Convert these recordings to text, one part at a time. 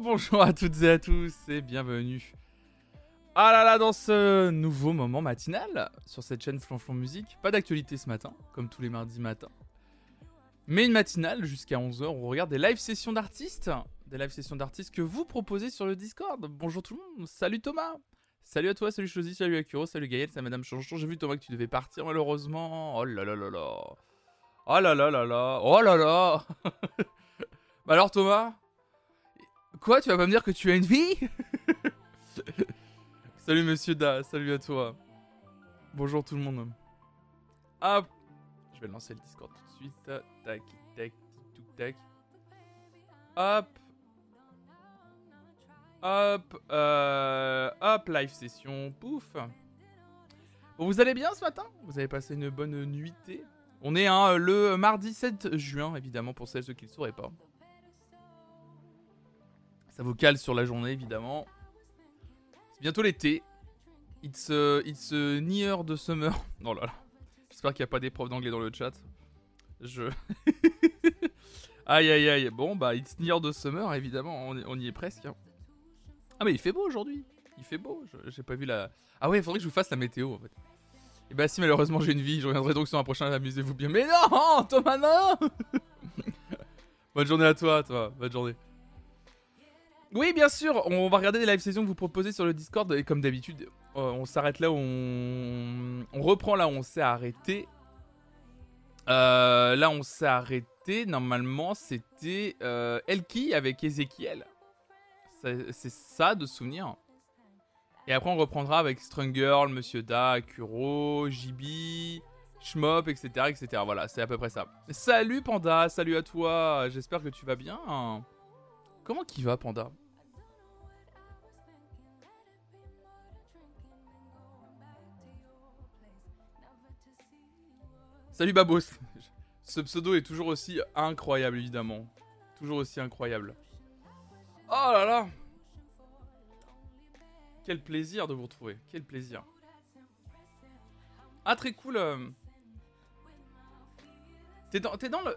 bonjour à toutes et à tous et bienvenue. Ah là là, dans ce nouveau moment matinal sur cette chaîne Flanflon Musique. Pas d'actualité ce matin, comme tous les mardis matins. Mais une matinale jusqu'à 11h où on regarde des live sessions d'artistes. Des live sessions d'artistes que vous proposez sur le Discord. Bonjour tout le monde, salut Thomas. Salut à toi, salut Chosy, salut Akuro, salut Gaël, salut Madame Chanchon. J'ai vu Thomas que tu devais partir malheureusement. Oh là là là là. Oh là là là là. Oh là là. bah alors Thomas Quoi Tu vas pas me dire que tu as une vie? Salut Monsieur Da, salut à toi. Bonjour tout le monde. Hop Je vais lancer le Discord tout de suite. Tac, tac, tic, tac. Hop Hop euh, Hop, live session, pouf vous allez bien ce matin? Vous avez passé une bonne nuitée? On est hein, le mardi 7 juin, évidemment, pour celles qui ne le sauraient pas. Ça vous cale sur la journée, évidemment. C'est bientôt l'été. It's, uh, it's uh, near summer. Oh là là. J'espère qu'il n'y a pas d'épreuve d'anglais dans le chat. Je. aïe aïe aïe. Bon, bah, it's near de summer, évidemment. On, y est presque. Hein. Ah, mais il fait beau aujourd'hui. Il fait beau. J'ai pas vu la. Ah, ouais, faudrait que je vous fasse la météo en fait. Et bah, si malheureusement j'ai une vie, je reviendrai donc sur un prochain. Amusez-vous bien. Mais non, Thomas, non Bonne journée à toi, toi. Bonne journée. Oui, bien sûr, on va regarder les live sessions que vous proposez sur le Discord. Et comme d'habitude, euh, on s'arrête là où on... reprend là où on s'est arrêté. Euh, là, on s'est arrêté. Normalement, c'était euh, Elki avec Ezekiel. C'est ça de souvenir. Et après, on reprendra avec Strong Girl, Monsieur Da, Kuro, JB, Schmop, etc. etc. Voilà, c'est à peu près ça. Salut Panda, salut à toi. J'espère que tu vas bien. Comment qui va, Panda? Salut Babos Ce pseudo est toujours aussi incroyable, évidemment. Toujours aussi incroyable. Oh là là Quel plaisir de vous retrouver. Quel plaisir. Ah, très cool. Euh. T'es dans, dans le...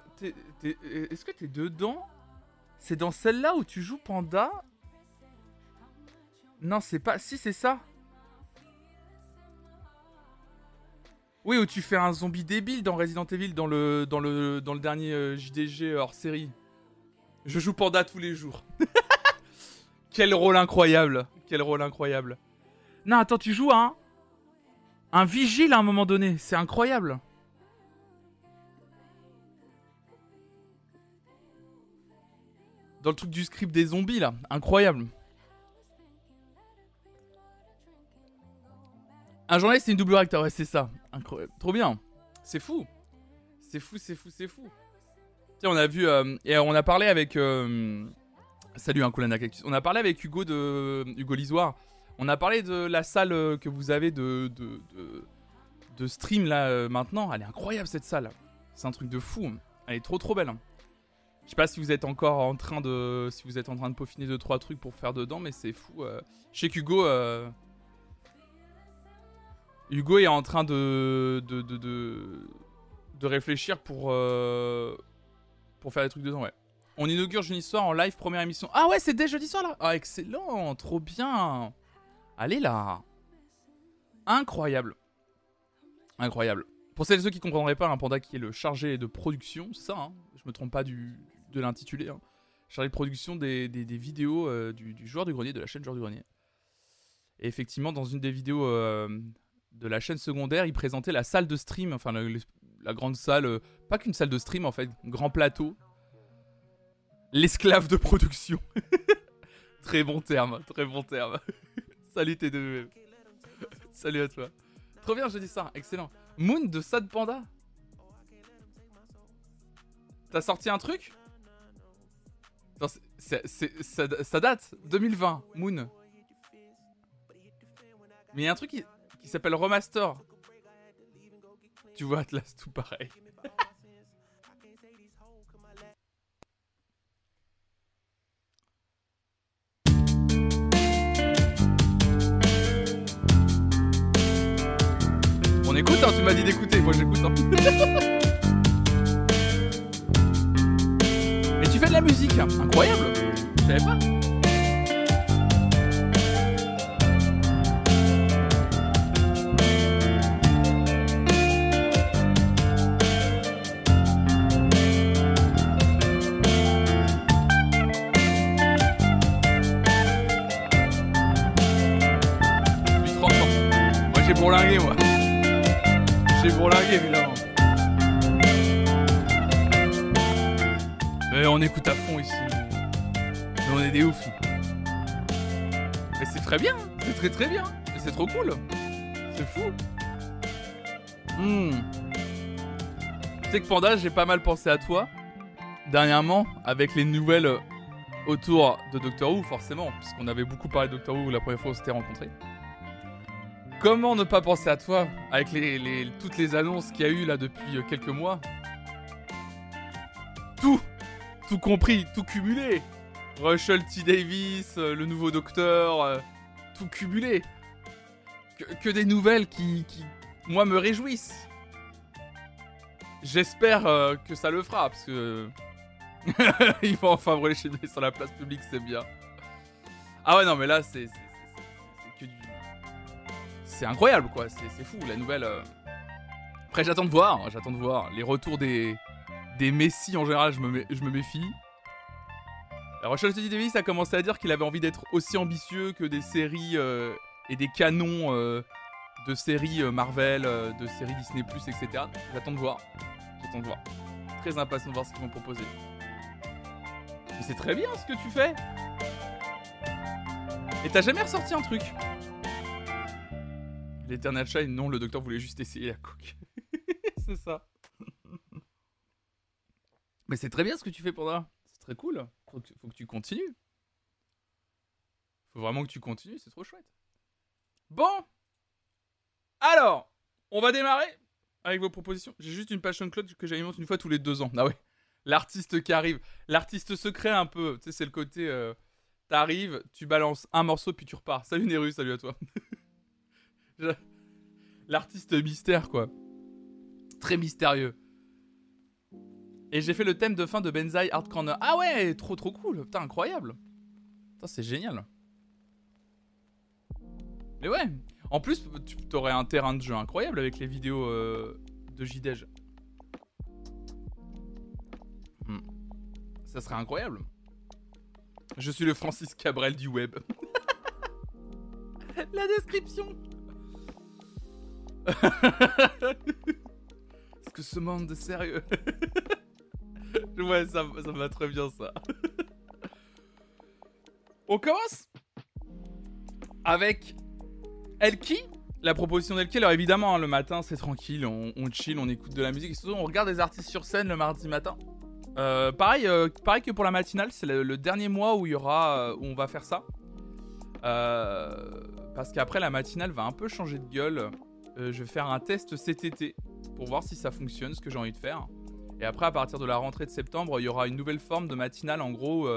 Est-ce que t'es dedans? C'est dans celle-là où tu joues Panda? Non, c'est pas... Si, c'est ça. Oui, où tu fais un zombie débile dans Resident Evil, dans le, dans le, dans le dernier JDG euh, hors série. Je joue Panda tous les jours. Quel rôle incroyable. Quel rôle incroyable. Non, attends, tu joues un... Un vigile à un moment donné. C'est incroyable. Dans le truc du script des zombies, là. Incroyable. Un journaliste, c'est une double acteur, c'est ça. Trop bien. C'est fou. C'est fou, c'est fou, c'est fou. Tiens, on a vu. Euh, et on a parlé avec. Euh, salut, hein, Cactus. On a parlé avec Hugo de. Hugo Lisoire. On a parlé de la salle euh, que vous avez de. de, de, stream là maintenant. Elle est incroyable cette salle. C'est un truc de fou. Elle est trop trop belle. Je sais pas si vous êtes encore en train de, si vous êtes en train de peaufiner deux trois trucs pour faire dedans, mais c'est fou. Euh. Je sais qu'Hugo, euh, Hugo est en train de de, de, réfléchir pour euh, pour faire des trucs dedans, ouais. On inaugure jeudi soir en live première émission. Ah ouais, c'est dès jeudi soir là. Ah excellent, trop bien. Allez là. Incroyable. Incroyable. Pour celles et ceux qui comprendraient pas, un panda qui est le chargé de production, c'est ça, hein je me trompe pas du, de l'intitulé, hein. chargé de production des, vidéos euh, du, joueur du grenier, de la chaîne joueur du grenier. Et effectivement, dans une des vidéos euh, de la chaîne secondaire, il présentait la salle de stream, enfin la, grande salle, euh, pas qu'une salle de stream en fait, grand plateau. L'esclave de production. très bon terme, très bon terme. Salut T2. Salut à toi. Trop bien, je dis ça, excellent. Moon de Sad Panda T'as sorti un truc? Ça, date 2020, Moon. Mais il y a un truc qui, qui s'appelle Remaster. Tu vois Atlas tout pareil. On écoute, hein, tu m'as dit d'écouter, moi j'écoute. Hein. fais de la musique. Incroyable. Je savais pas. J'ai bourlingué, moi. J'ai évidemment. Mais on écoute à fond ici. Mais on est des oufs. Mais c'est très bien. C'est très très bien. C'est trop cool. C'est fou. Hmm. Tu sais que Panda, j'ai pas mal pensé à toi. Dernièrement, avec les nouvelles autour de Doctor Who, forcément, puisqu'on avait beaucoup parlé de Doctor Who la première fois où on s'était rencontrés. Comment ne pas penser à toi avec toutes les annonces qu'il y a eu là depuis euh, quelques mois? Tout Tout compris, tout cumulé Russell T. Davis, euh, le nouveau docteur, euh, tout cumulé. Que, des nouvelles qui, moi, me réjouissent. J'espère que ça le fera, parce que Ils vont enfin brûler chez lui sur la place publique, c'est bien. Ah ouais, non, mais là, c'est. C'est incroyable, quoi. C'est fou, la nouvelle. Euh. Après, j'attends de voir. J'attends de voir. Les retours des, des Messi, en général, je me, méfie. Alors, Charles T. Davis a commencé à dire qu'il avait envie d'être aussi ambitieux que des séries euh, et des canons euh, de séries Marvel, de séries Disney, etc. J'attends de voir. J'attends de voir. Très impatient de voir ce qu'ils vont proposer. Mais c'est très bien ce que tu fais. Et t'as jamais ressorti un truc? L'Eternal Shine, non, le docteur voulait juste essayer la coque. c'est ça. Mais c'est très bien ce que tu fais, Panda. C'est très cool. Faut que, faut que tu continues. Faut vraiment que tu continues, c'est trop chouette. Bon Alors, on va démarrer avec vos propositions. J'ai juste une page SoundCloud que j'alimente une fois tous les deux ans. Ah ouais L'artiste qui arrive. L'artiste secret un peu. Tu sais, c'est le côté. Euh, T'arrives, tu balances un morceau, puis tu repars. Salut Neru, salut à toi. L'artiste mystère, quoi. Très mystérieux. Et j'ai fait le thème de fin de Benzaï Art Corner. Ah ouais, trop trop cool. Putain, incroyable. Putain, c'est génial. Mais ouais. En plus, tu aurais un terrain de jeu incroyable avec les vidéos euh, de JDEJ. Ça serait incroyable. Je suis le Francis Cabrel du web. La description. Est-ce que ce monde de sérieux Ouais, ça, ça va très bien ça. On commence avec Elki. La proposition d'Elki, alors évidemment, hein, le matin c'est tranquille, on, chill, on écoute de la musique, on regarde des artistes sur scène le mardi matin. Euh, pareil, euh, pareil que pour la matinale, c'est le, dernier mois euh, où on va faire ça. parce qu'après la matinale va un peu changer de gueule. Je vais faire un test cet été pour voir si ça fonctionne, ce que j'ai envie de faire. Et après, à partir de la rentrée de septembre, il y aura une nouvelle forme de matinale. En gros,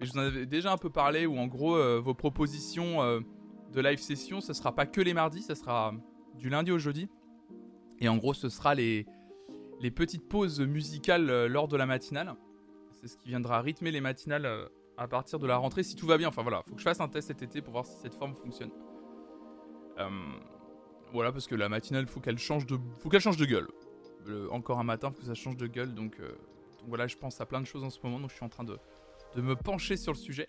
je vous en avais déjà un peu parlé, où en gros, vos propositions de live session, ce sera pas que les mardis, ça sera du lundi au jeudi. Et en gros, ce sera les, les petites pauses musicales euh, lors de la matinale. C'est ce qui viendra rythmer les matinales euh, à partir de la rentrée si tout va bien. Enfin voilà, faut que je fasse un test cet été pour voir si cette forme fonctionne. Euh, voilà, parce que la matinale, faut qu'elle change de, faut qu'elle change de gueule. encore un matin, faut que ça change de gueule. Donc, donc, voilà, je pense à plein de choses en ce moment, donc je suis en train de, me pencher sur le sujet.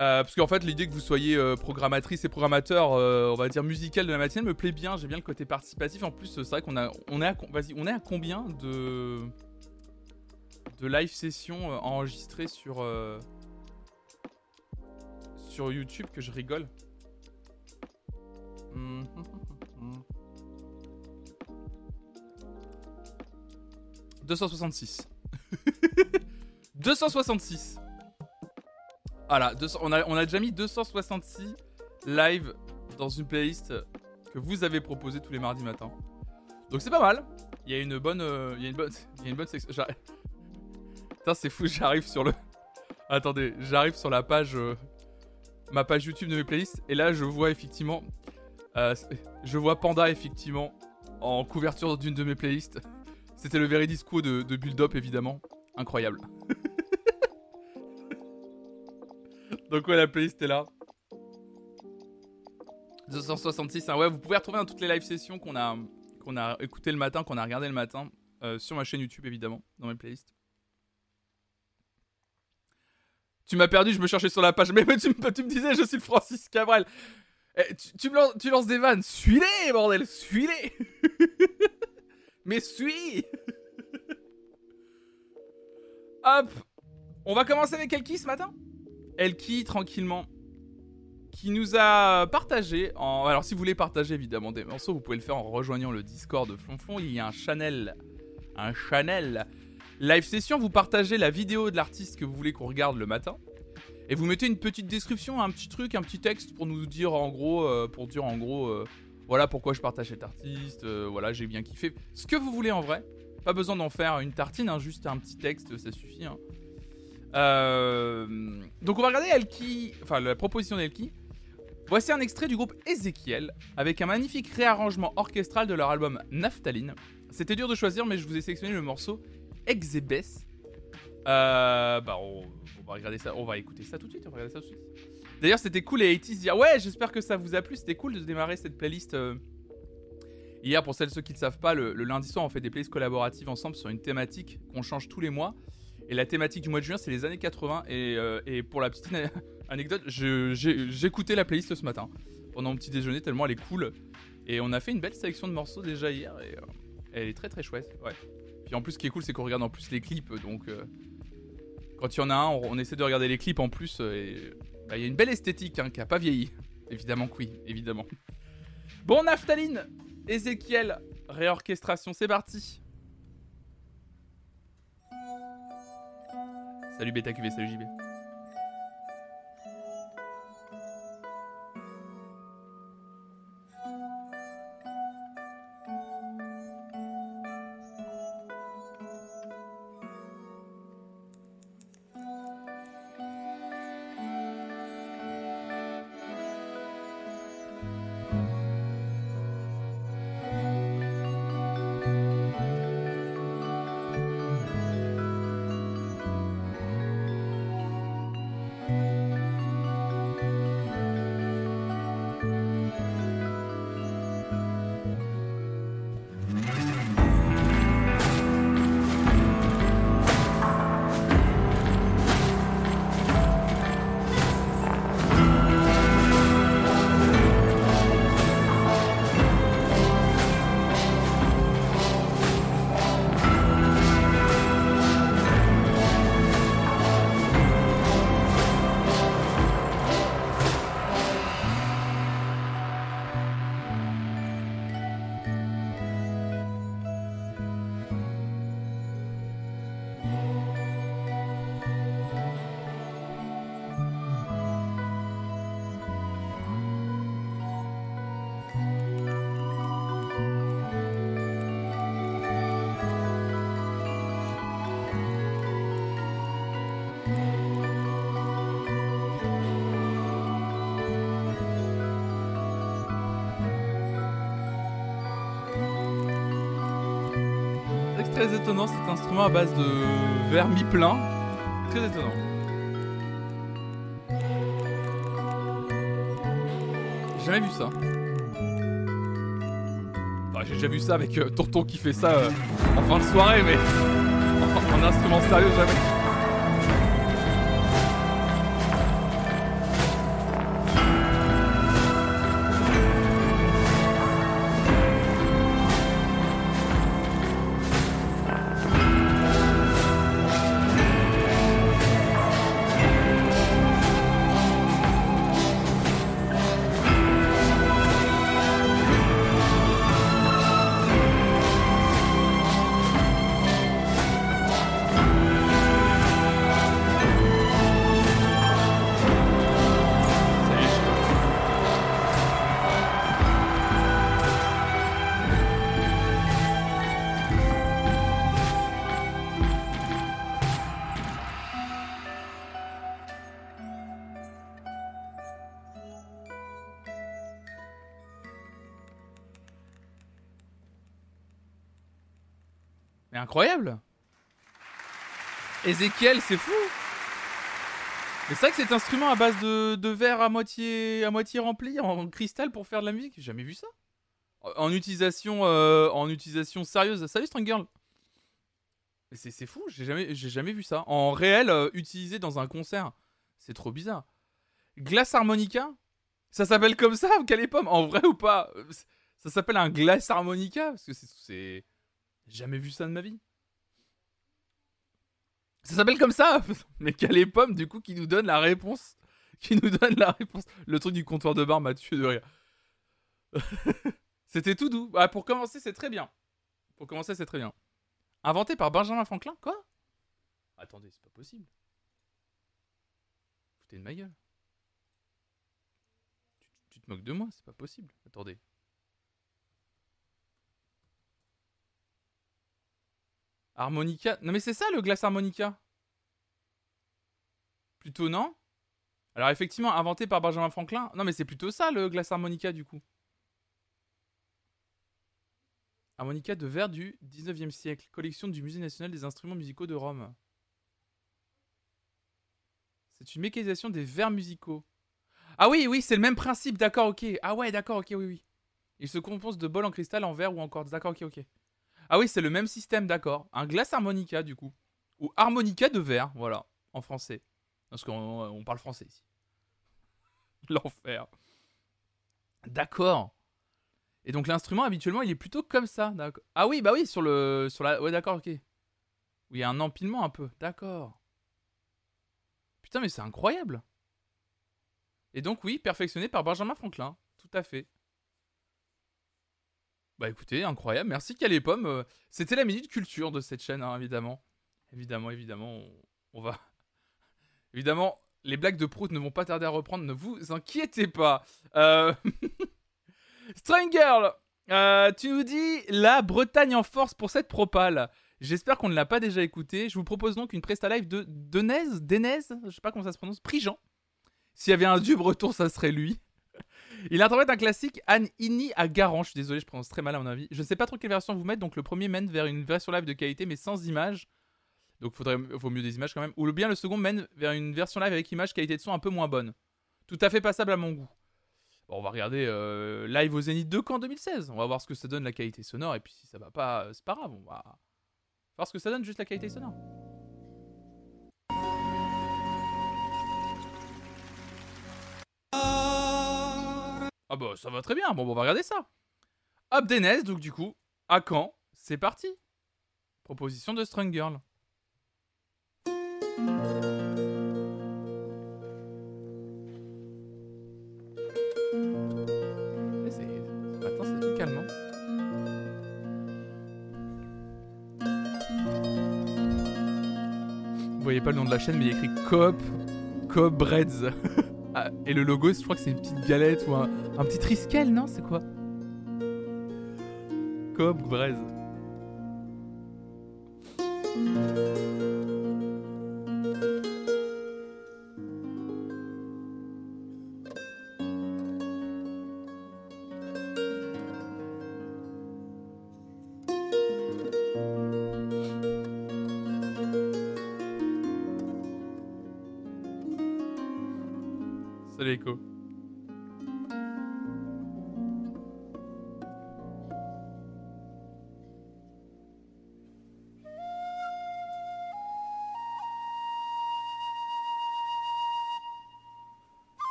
Euh, parce qu'en fait, l'idée que vous soyez euh, programmatrice et programmateur, euh, on va dire musical de la matinée, me plaît bien. J'ai bien le côté participatif. En plus, c'est vrai qu'on a, on est, à, est à combien de de live sessions enregistrées sur sur YouTube que je rigole? 266. 266. Voilà, on, a, on a déjà mis 266 live dans une playlist que vous avez proposé tous les mardis matins. Donc c'est pas mal. Il y a une bonne, euh, il y a une bonne, il. Putain, c'est fou, j'arrive sur le. Attendez, j'arrive sur la page, euh, ma page YouTube de mes playlists, et là je vois effectivement, euh, je vois Panda effectivement en couverture d'une de mes playlists. C'était le Veridisco de, de Build Up évidemment, incroyable. Donc ouais, la playlist est là. 266, hein. ouais, vous pouvez retrouver dans toutes les live sessions qu'on a, qu'on a le matin, qu'on a regardé le matin, euh, sur ma chaîne YouTube évidemment, dans mes playlists. Tu m'as perdu, je me cherchais sur la page, mais, tu, me, tu me disais, je suis Francis Cabrel. Eh, tu, lances des vannes. Suis-les, bordel, suis-les. Mais suis. Hop. On va commencer avec Elki ce matin. Elki, tranquillement. Qui nous a partagé. En... Alors, si vous voulez partager évidemment des morceaux, vous pouvez le faire en rejoignant le Discord de Flonflon. Il y a un channel. Un channel. Live session, vous partagez la vidéo de l'artiste que vous voulez qu'on regarde le matin. Et vous mettez une petite description, un petit truc, un petit texte pour nous dire en gros, euh, pour dire en gros, euh, voilà pourquoi je partage cet artiste, euh, voilà j'ai bien kiffé. Ce que vous voulez en vrai. Pas besoin d'en faire une tartine, hein, juste un petit texte, ça suffit. hein. Donc on va regarder Elki, enfin la proposition d'Elki. Voici un extrait du groupe Ezekiel avec un magnifique réarrangement orchestral de leur album Naphtaline. C'était dur de choisir, mais je vous ai sélectionné le morceau Exebes. Bah on va ça, on va écouter ça tout de suite, on ça tout. D'ailleurs, c'était cool les 80s dire ouais, j'espère que ça vous a plu, c'était cool de démarrer cette playlist. euh, Hier, pour celles ceux qui ne savent pas, le, lundi soir, on fait des playlists collaboratives ensemble sur une thématique qu'on change tous les mois. Et la thématique du mois de juin, c'est les années 80. Et, euh, et pour la petite ane- anecdote, écouté la playlist ce matin pendant mon petit déjeuner, tellement elle est cool. Et on a fait une belle sélection de morceaux déjà hier. Et euh, elle est très très chouette. Ouais. Puis en plus, ce qui est cool, c'est qu'on regarde en plus les clips. Donc, quand il y en a un, on, essaie de regarder les clips en plus. euh, bah, il y a une belle esthétique hein, qui a pas vieilli. Évidemment oui, évidemment. Bon, Naphtaline, Ezekiel, réorchestration, c'est parti. Salut Beta QV, salut JB. Étonnant cet instrument à base de verre mi-plein. Très étonnant. J'ai jamais vu ça. Enfin, J'ai déjà vu ça avec euh, qui fait ça euh, en fin de soirée, mais en instrument sérieux, jamais. Incroyable Ezekiel, c'est fou Mais c'est vrai que cet instrument à base de, de verre à moitié, à moitié rempli en cristal pour faire de la musique, j'ai jamais vu ça. En- utilisation, euh, en utilisation sérieuse. Salut Strong C'est fou, j'ai jamais, jamais vu ça. En réel, euh, utilisé dans un concert. C'est trop bizarre. Glace Harmonica Ça s'appelle comme ça, Calépom En vrai ou pas? Ça s'appelle un glace harmonica Parce que c'est. Jamais vu ça de ma vie. Ça s'appelle comme ça Mais Calépom, du coup, qui nous donne la réponse. Qui nous donne la réponse. Le truc du comptoir de bar m'a tué de rire. C'était tout doux. Ah, pour commencer, c'est très bien. Pour commencer, c'est très bien. Inventé par Benjamin Franklin Quoi? Attendez, c'est pas possible. Foutez de ma gueule. Tu, te moques de moi, c'est pas possible. Attendez. Harmonica. Non mais c'est ça le glace harmonica. Plutôt non? Alors effectivement, inventé par Benjamin Franklin. Non mais c'est plutôt ça le glace harmonica du coup. Harmonica de verre du 19e siècle, collection du Musée national des instruments musicaux de Rome. C'est une mécanisation des verres musicaux. Ah oui, oui, c'est le même principe, d'accord, ok. Ah ouais, d'accord, ok, oui, oui. Il se compose de bols en cristal, en verre ou en quartz, d'accord, ok, ok. Ah oui, c'est le même système, d'accord. Un glace harmonica, du coup. Ou harmonica de verre, voilà, en français. Parce qu'on parle français ici. L'enfer. D'accord. Et donc l'instrument habituellement il est plutôt comme ça. Ah oui, bah oui, sur le. Sur la... Ouais, d'accord, ok. Oui, il y a un empilement un peu. D'accord. Putain, mais c'est incroyable. Et donc, oui, perfectionné par Benjamin Franklin. Tout à fait. Bah écoutez, incroyable. Merci Calépom. Euh, c'était la minute culture de cette chaîne, hein, évidemment. Évidemment, évidemment, on, va. évidemment, les blagues de Prout ne vont pas tarder à reprendre. Ne vous inquiétez pas. Euh. Euh, tu nous dis la Bretagne en force pour cette propale. J'espère qu'on ne l'a pas déjà écouté. Je vous propose donc une presta live de Denez, Denez, je sais pas comment ça se prononce, Prigent. S'il y avait un dieu breton, ça serait lui. Il interprète un classique Anne Inni à Garant. Je suis désolé, je prononce très mal à mon avis. Je ne sais pas trop quelle version vous mettre, donc le premier mène vers une version live de qualité mais sans images. Donc faudrait, vaut mieux des images quand même. Ou bien le second mène vers une version live avec images qualité de son un peu moins bonne. Tout à fait passable à mon goût on va regarder euh, live au Zénith 2 en 2016. On va voir ce que ça donne la qualité sonore. Et puis si ça va pas, euh, c'est pas grave. On va voir ce que ça donne juste la qualité sonore. Ah bah ça va très bien. Bon, on va regarder ça. Hop Denez, donc du coup, à quand C'est parti? Proposition de Strong Girl. voyez pas le nom de la chaîne, mais il y a écrit Coop, Coop Breads. Ah, et le logo, je crois que c'est une petite galette ou un, petit triskel, non? C'est quoi?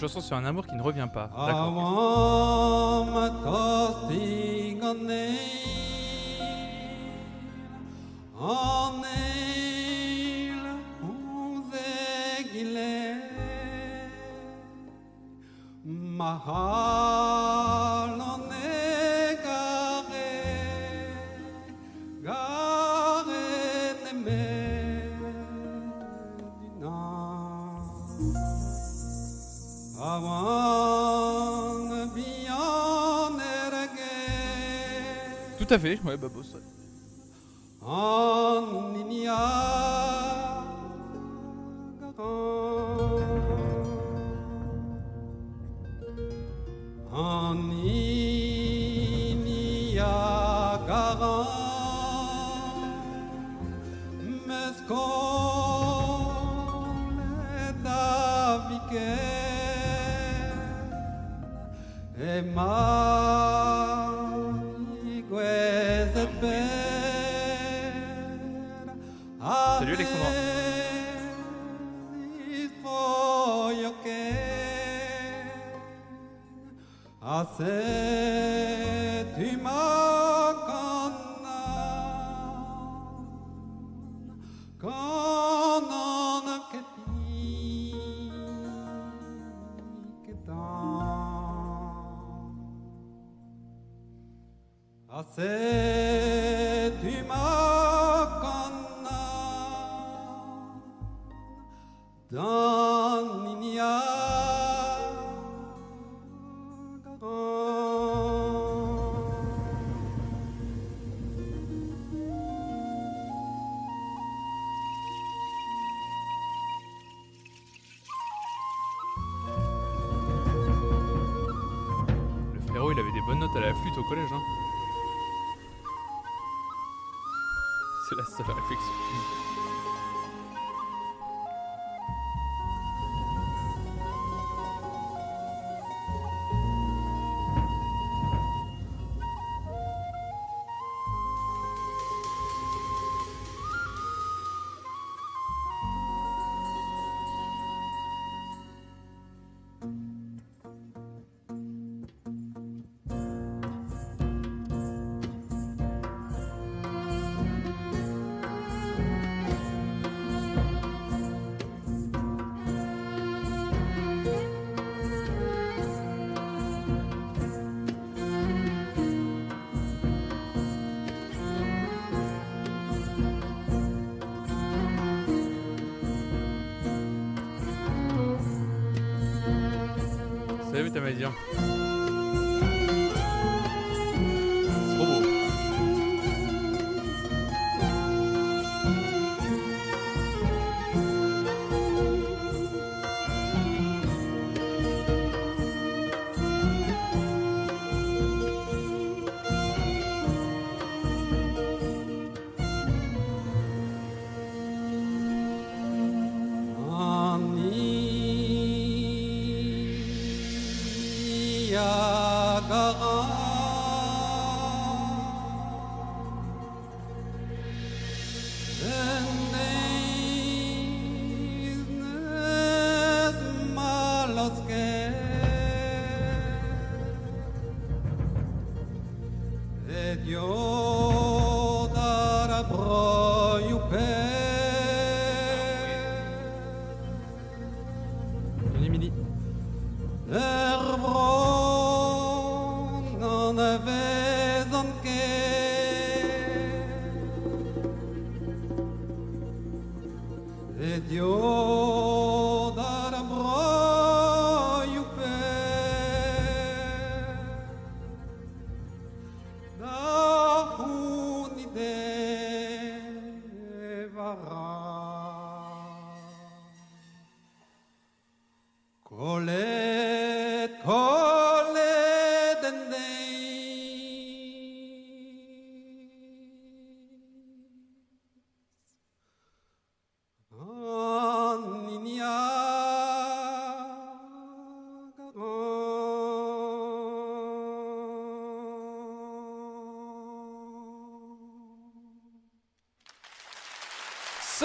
chanson sur un amour qui ne revient pas. Ah, D'accord. vez, mas babuçou. 不认识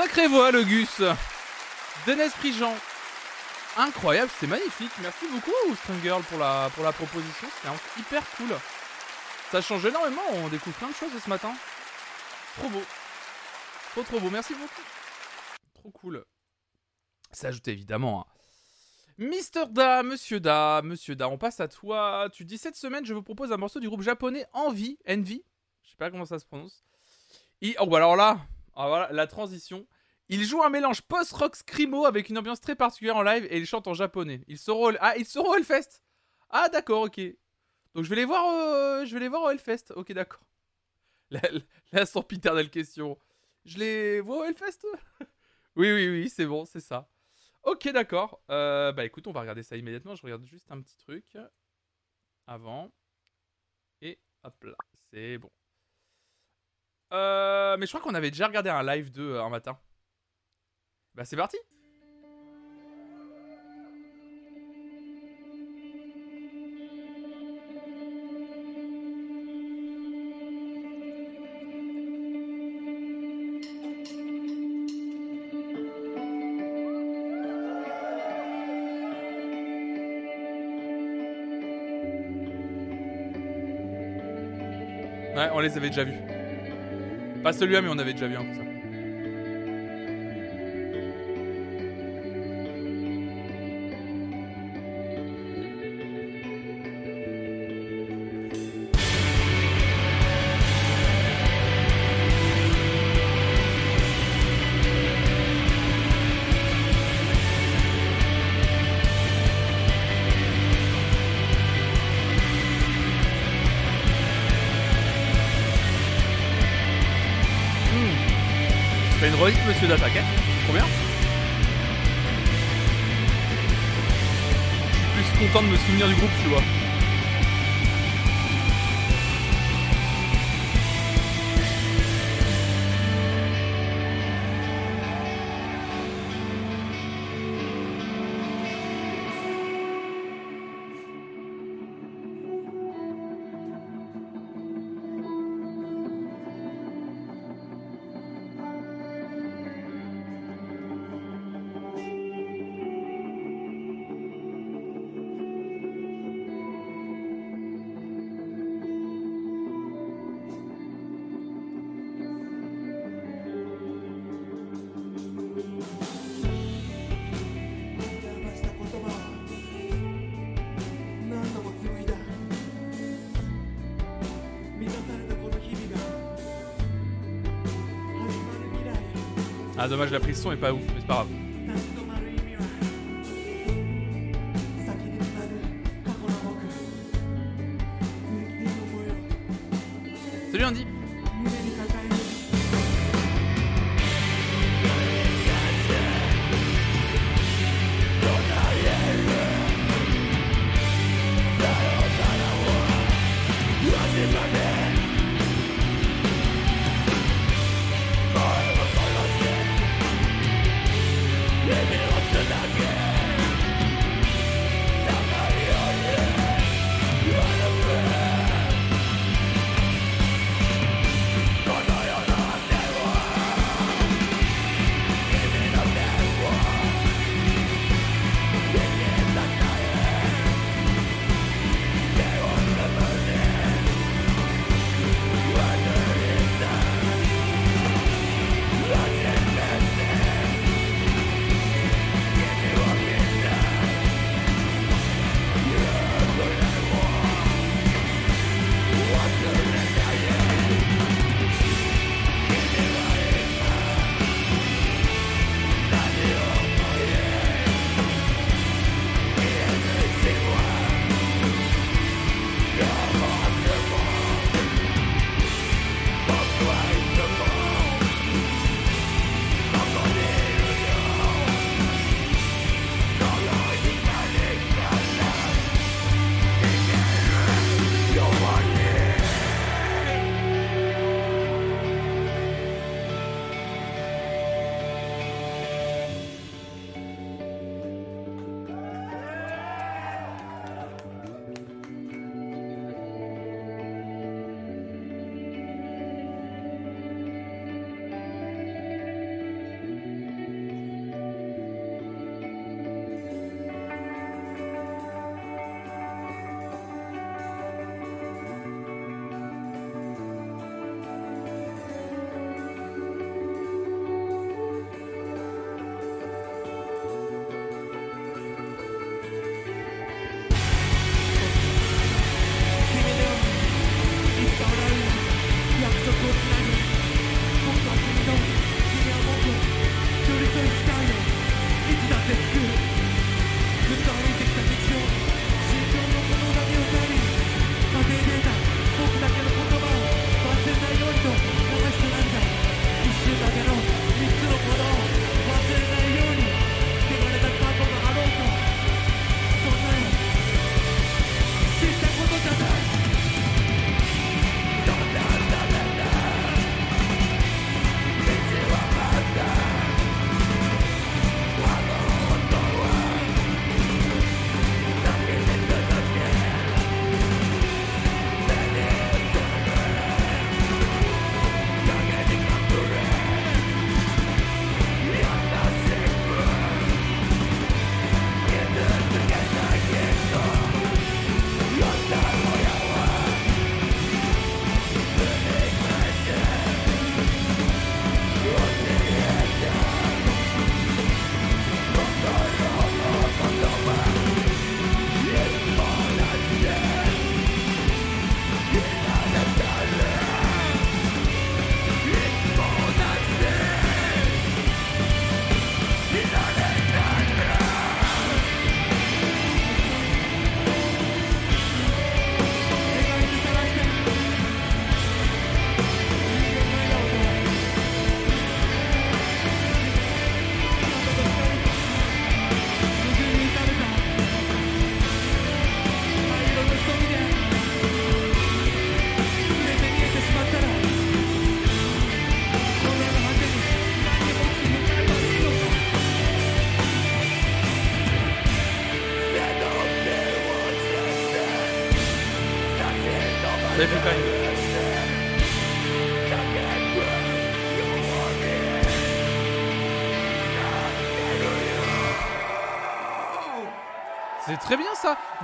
Sacré voix, le Gus. Denise Prigent. Incroyable, c'est magnifique. Merci beaucoup, String Girl, pour la, pour la proposition. C'était hyper cool. Ça change énormément. On découvre plein de choses ce matin. Trop beau. Trop, trop beau. Merci beaucoup. Trop cool. Ça ajoute évidemment. Hein. Mister Da, Monsieur Da, Monsieur Da, on passe à toi. Tu dis cette semaine, je vous propose un morceau du groupe japonais Envy. Envy. Je sais pas comment ça se prononce. Et, oh, bah alors là, ah, alors là la transition. Il joue un mélange post-rock scrimo avec une ambiance très particulière en live et il chante en japonais. Il sera ah, il sera au Hellfest. Ah d'accord, ok. Donc je vais les voir, euh, je vais les voir au Hellfest. Ok, d'accord. La, la, sempiternelle question. Je les vois au Hellfest Oui, oui, oui, c'est bon, c'est ça. Ok, d'accord. Euh, bah écoute, on va regarder ça immédiatement. Je regarde juste un petit truc avant. Et hop là, c'est bon. Euh, mais je crois qu'on avait déjà regardé un live de un matin. Bah c'est parti Ouais, on les avait déjà vus. Pas celui-là, mais on avait déjà vu un peu ça. Monsieur. Hein. Je suis plus content de me souvenir du groupe, tu vois. Dommage la prise son est pas ouf, mais c'est pas grave.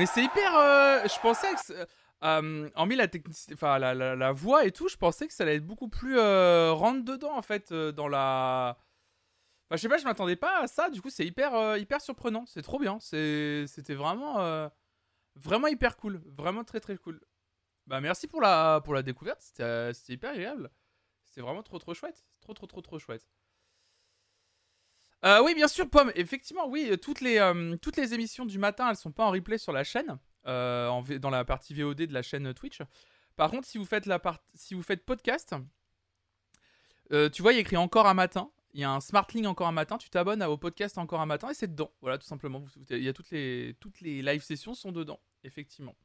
Mais c'est hyper. euh, je pensais que. c'est- Euh, hormis la technicité, enfin la, voix et tout, je pensais que ça allait être beaucoup plus euh, rentre dedans en fait euh, dans la. Enfin, je sais pas, je m'attendais pas à ça. Du coup, c'est hyper euh, hyper surprenant. C'est trop bien. C'était vraiment euh, vraiment hyper cool, vraiment très très cool. Bah merci pour la pour la découverte. Euh, c'était hyper agréable. C'était vraiment trop trop chouette. Trop trop trop trop chouette. Euh, oui, bien sûr, Pomme. Effectivement, oui, euh, toutes les, euh, toutes les émissions du matin, elles sont pas en replay sur la chaîne, dans la partie VOD de la chaîne Twitch. Par contre, si vous faites, la part... si vous faites podcast, tu vois, il y a écrit encore un matin. Il y a un Smart Link encore un matin. Tu t'abonnes au podcast encore un matin et c'est dedans. Voilà, tout simplement. Il y a toutes les, toutes les live sessions sont dedans, effectivement.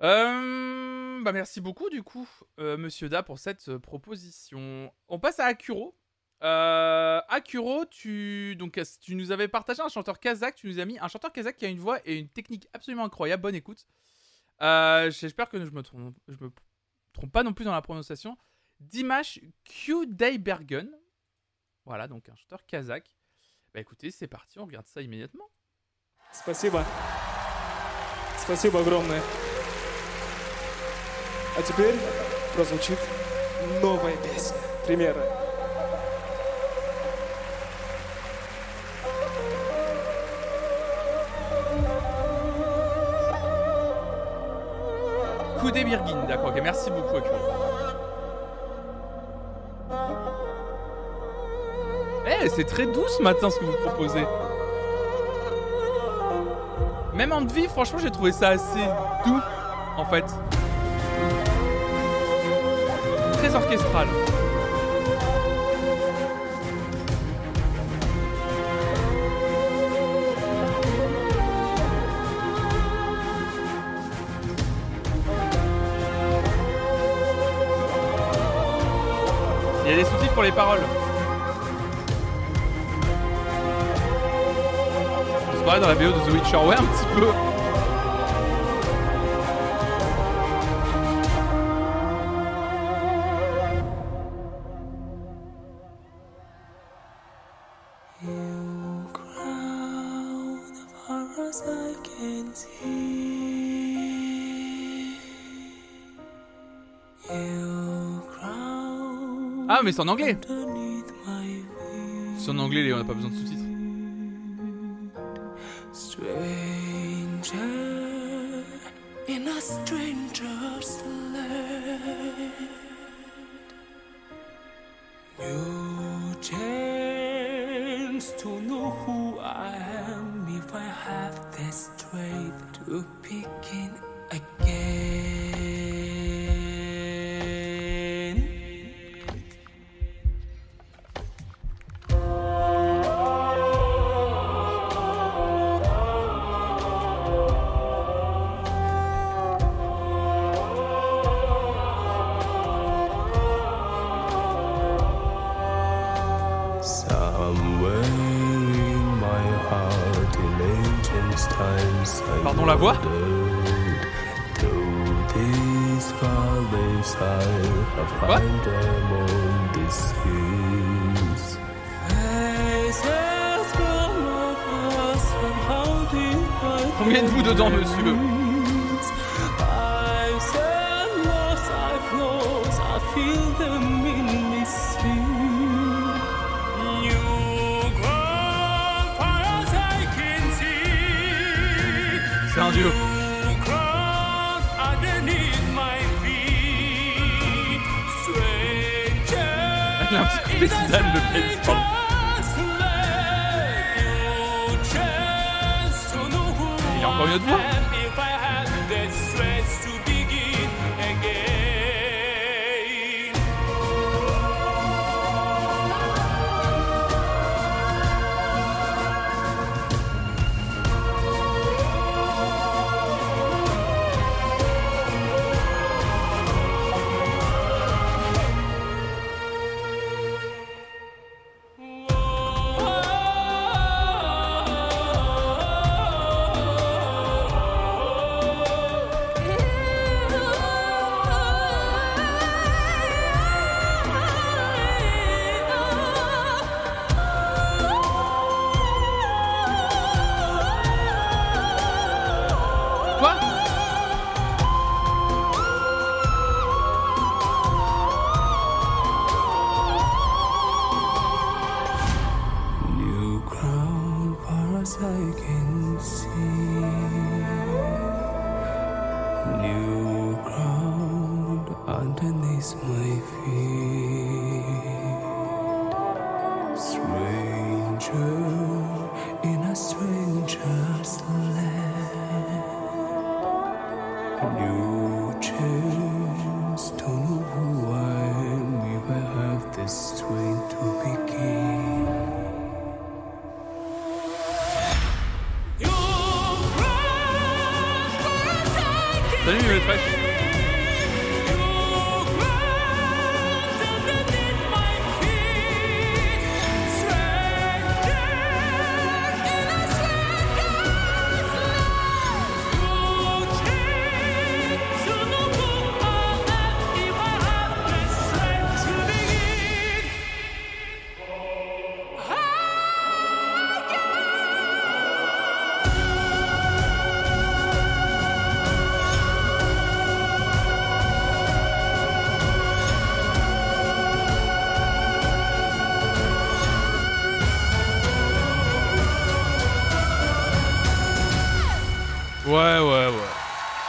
Bah merci beaucoup du coup, Monsieur Da, pour cette proposition. On passe à Akuro. Euh, Akuro, tu donc tu nous avais partagé un chanteur kazakh. Tu nous as mis un chanteur kazakh qui a une voix et une technique absolument incroyable. Bonne écoute. Euh, J'espère que je me trompe, je me trompe pas non plus dans la prononciation. Dimash Kudaibergen. Voilà, donc un chanteur kazakh. Bah écoutez, c'est parti, on regarde ça immédiatement. Спасибо. Спасибо огромное. А теперь прозвучит новая песня. Примеры. D'accord, merci beaucoup. Eh, c'est très doux ce matin ce que vous proposez. Même en vie, franchement, j'ai trouvé ça assez doux, en fait. Très orchestral. Les paroles. Dans la BO de The Witcher, un petit peu. You crown far as I can see. Ah, mais c'est en anglais. C'est en anglais, on n'a pas besoin de sous-titres.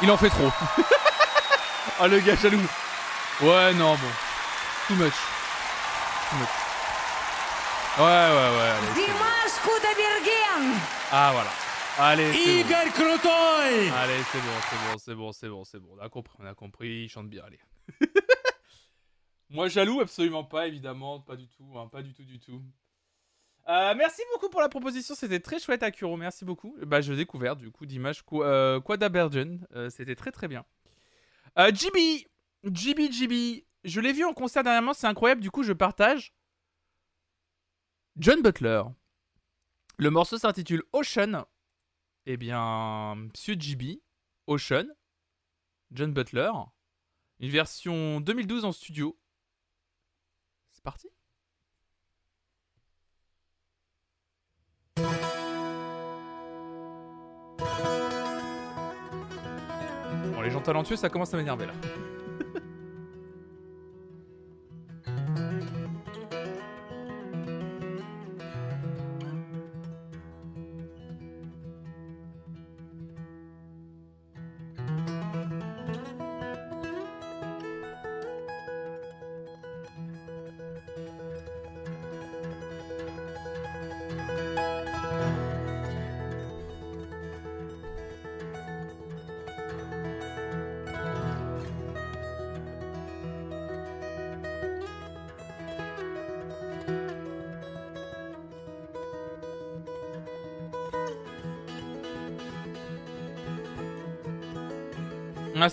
Il en fait trop. ah, le gars jaloux. Ouais, non, bon. Too much. Too much. Ouais, ouais, ouais. Dimas Ah, voilà. Allez, c'est bon. Allez, c'est bon, c'est bon, c'est bon, c'est bon, c'est bon. On a compris, on a compris. Il chante bien, allez. Moi, jaloux, absolument pas, évidemment. Pas du tout, hein, pas du tout, du tout. Euh, merci beaucoup pour la proposition, c'était très chouette Akuro, merci beaucoup. Bah, je découvert du coup d'image Qu- euh, Quadabergen, euh, c'était très très bien. Euh, GB, GB, GB, je l'ai vu en concert dernièrement, c'est incroyable, du coup je partage. John Butler. Le morceau s'intitule Ocean. Eh bien, Monsieur GB, Ocean, John Butler, une version 2012 en studio. C'est parti. Talentueux, ça commence à m'énerver là.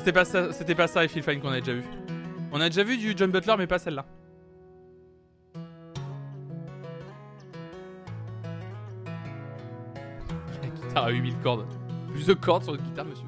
C'était pas ça, c'était pas Phil Fine qu'on a déjà vu. On a déjà vu du John Butler, mais pas celle-là. La guitare à 8000 cordes. Plus de cordes sur votre guitare, monsieur.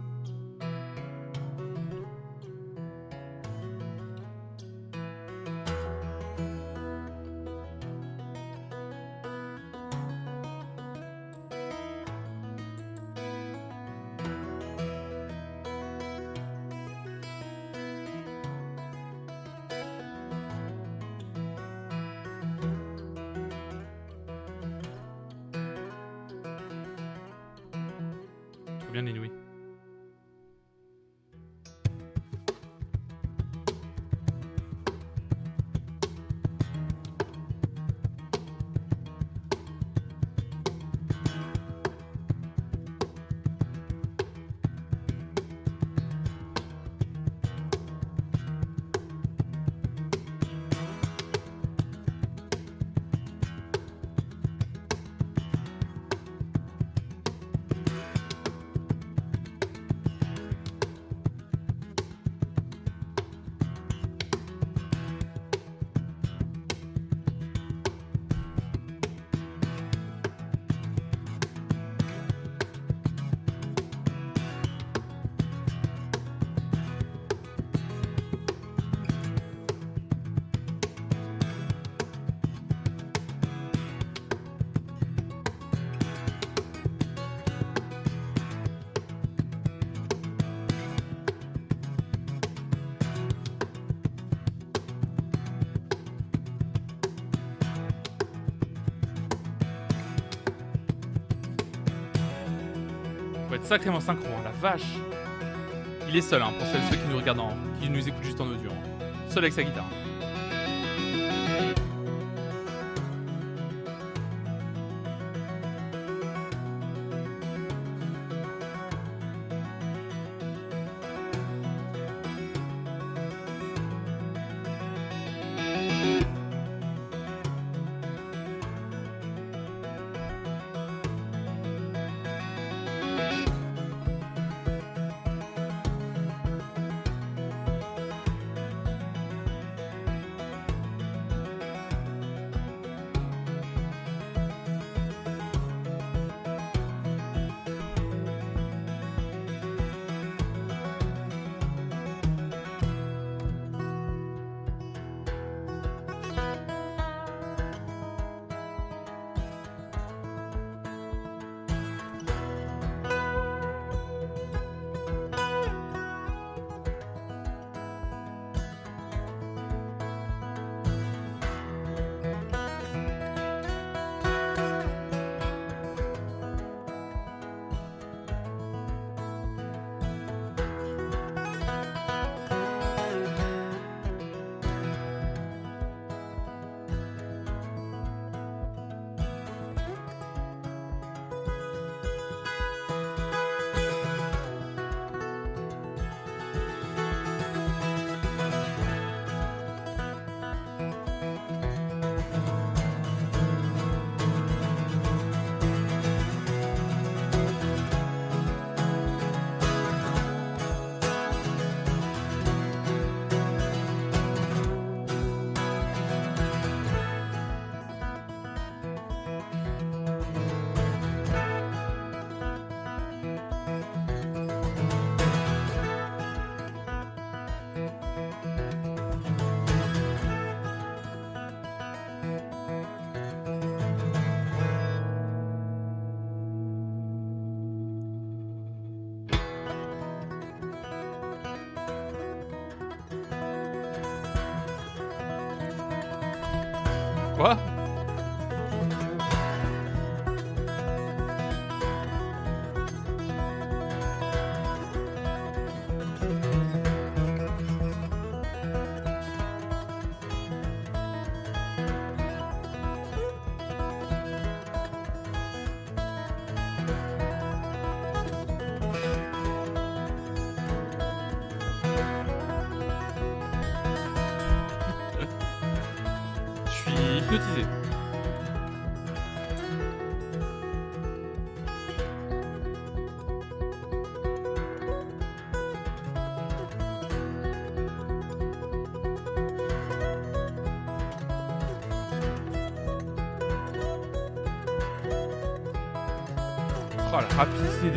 Sacrément synchro, hein, la vache. Il est seul, hein, pour ceux qui nous regardent, en- qui nous écoutent juste en audio. hein. Seul avec sa guitare.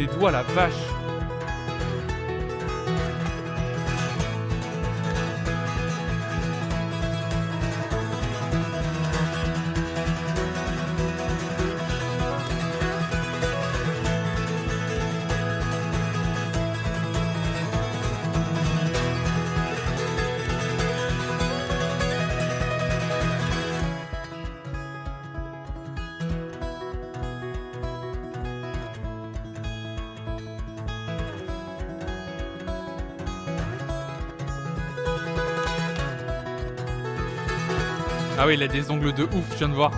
Des doigts, la vache. Il a des ongles de ouf, je viens de voir.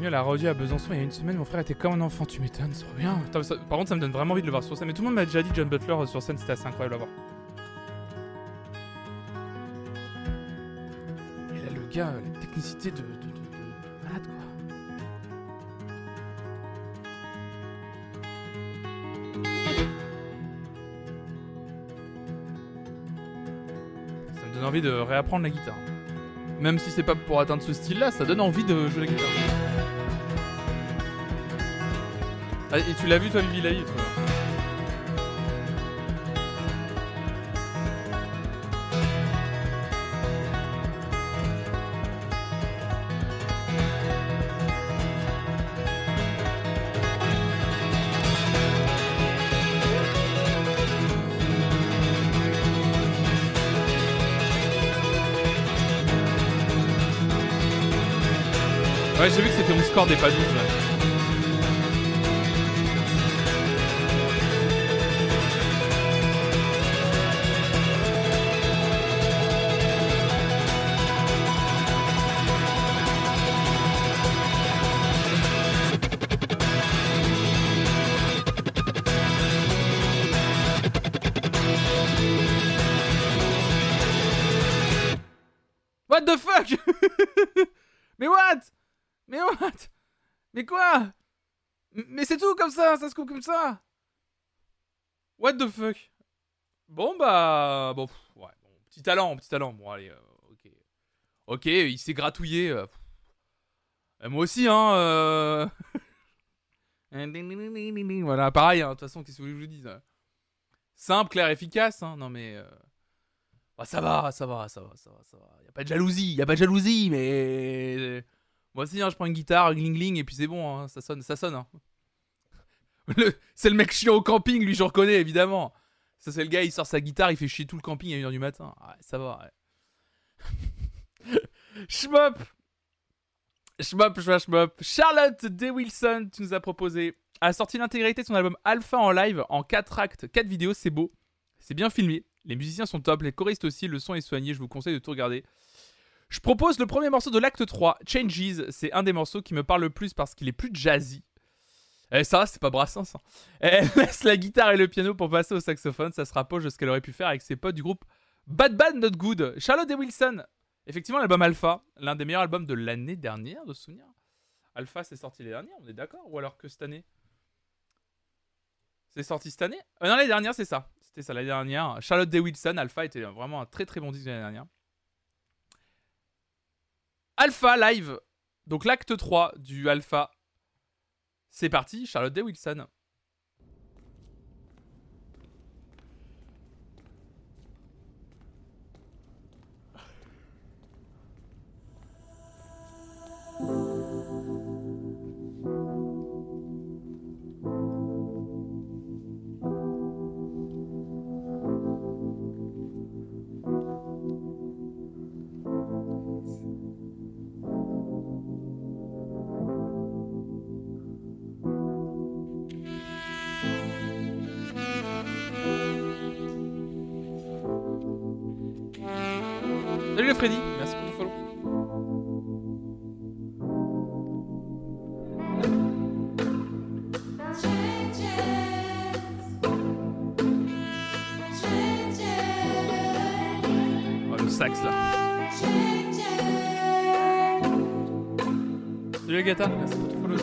Il est venu à Besançon il y a une semaine, mon frère était comme un enfant, tu m'étonnes, c'est trop bien. Par contre, ça me donne vraiment envie de le voir sur scène. Mais tout le monde m'a déjà dit John Butler euh, sur scène, c'était assez incroyable à voir. Et là, le gars, euh, la technicité de, de- de- de malade, quoi. Ça me donne envie de réapprendre la guitare. Même si c'est pas pour atteindre ce style-là, ça donne envie de jouer la guitare. Ah, et tu l'as vu toi, Vivi, la Ouais, j'ai vu que c'était mon score des pas 12. ouais. Ça, ça se coupe comme ça What the fuck? Bon bah... Bon, ouais, petit talent, petit talent. Bon allez, euh, ok. Ok, il s'est gratouillé. euh. Euh, moi aussi, hein. euh. voilà, pareil, hein, de toute façon, qu'est-ce que vous voulez que je vous dise hein. Simple, clair, efficace, hein. Non mais... euh, bah, ça va, ça va, ça va, ça va, ça va. Y a pas de jalousie, y a pas de jalousie, mais moi aussi, hein, je prends une guitare, gling gling, et puis c'est bon, hein, ça sonne, ça sonne. C'est le mec chiant au camping, lui, je reconnais évidemment. Ça, c'est le gars, il sort sa guitare, il fait chier tout le camping à 1h du matin. Ouais, ça va. Ouais. Schmop, Schmop, schmop, schmop. Charlotte D. Wilson, tu nous as proposé, a sorti l'intégralité de son album Alpha en live en 4 actes, 4 vidéos, c'est beau, c'est bien filmé. Les musiciens sont top, les choristes aussi, le son est soigné, je vous conseille de tout regarder. Je propose le premier morceau de l'acte 3, Changes, c'est un des morceaux qui me parle le plus parce qu'il est plus jazzy. Et ça, c'est pas Brassens. hein. Elle laisse la guitare et le piano pour passer au saxophone, ça se rapproche de ce qu'elle aurait pu faire avec ses potes du groupe Bad Bad Not Good. Charlotte et Wilson. Effectivement, l'album Alpha, l'un des meilleurs albums de l'année dernière, de souvenir. Alpha, c'est sorti l'année dernière, on est d'accord? Ou alors que cette année? C'est sorti cette année? Euh, Non, l'année dernière, c'est ça. C'était ça, l'année dernière. Charlotte Day Wilson, Alpha était vraiment un très très bon disque l'année dernière. Alpha Live, donc l'acte 3 du Alpha. C'est parti, Charlotte Day Wilson. Sax là. Salut Agatha, merci pour ton follow.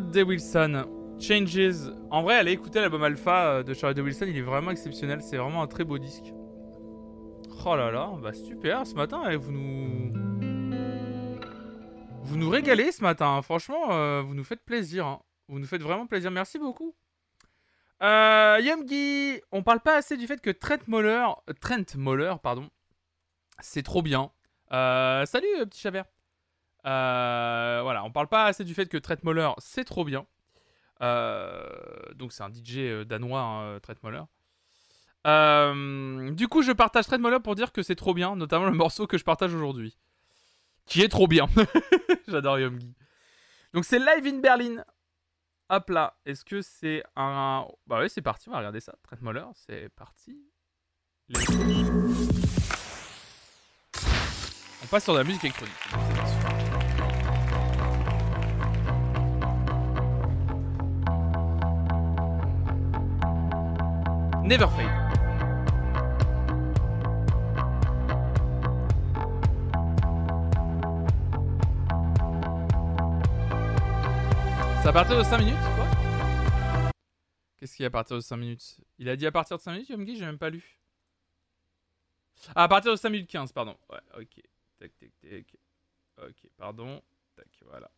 De Wilson, Changes. En vrai, allez écouter l'album Alpha euh, de Charlotte De Wilson, il est vraiment exceptionnel. C'est vraiment un très beau disque. Oh là là, bah super. Ce matin, eh, vous nous. Vous nous régalez ce matin. hein. Franchement, euh, vous nous faites plaisir. hein. Vous nous faites vraiment plaisir. Merci beaucoup. Euh, Yumgi, on parle pas assez du fait que Trent Moller, Trent Moller, pardon, c'est trop bien. Euh, salut, petit Chabert. Euh, voilà, on parle pas assez du fait que Trent Moller, c'est trop bien. Euh, donc c'est un DJ euh, danois, hein, du coup, je partage Trent Moller pour dire que c'est trop bien, notamment le morceau que je partage aujourd'hui, qui est trop bien. J'adore Yomgi. Donc c'est Live in Berlin. Hop là, est-ce que c'est un... Bah ouais, c'est parti, on va regarder ça. Trent Moller, c'est parti. On passe sur de la musique électronique. Neverfade. C'est à partir de 5 minutes quoi Qu'est-ce qu'il y a à partir de 5 minutes? Il a dit à partir de 5 minutes, Yomgi J'ai même pas lu. Ah, à partir de 5 minutes 15, pardon. Ouais, ok. Tac, tac, tac. Ok, pardon. Tac, voilà.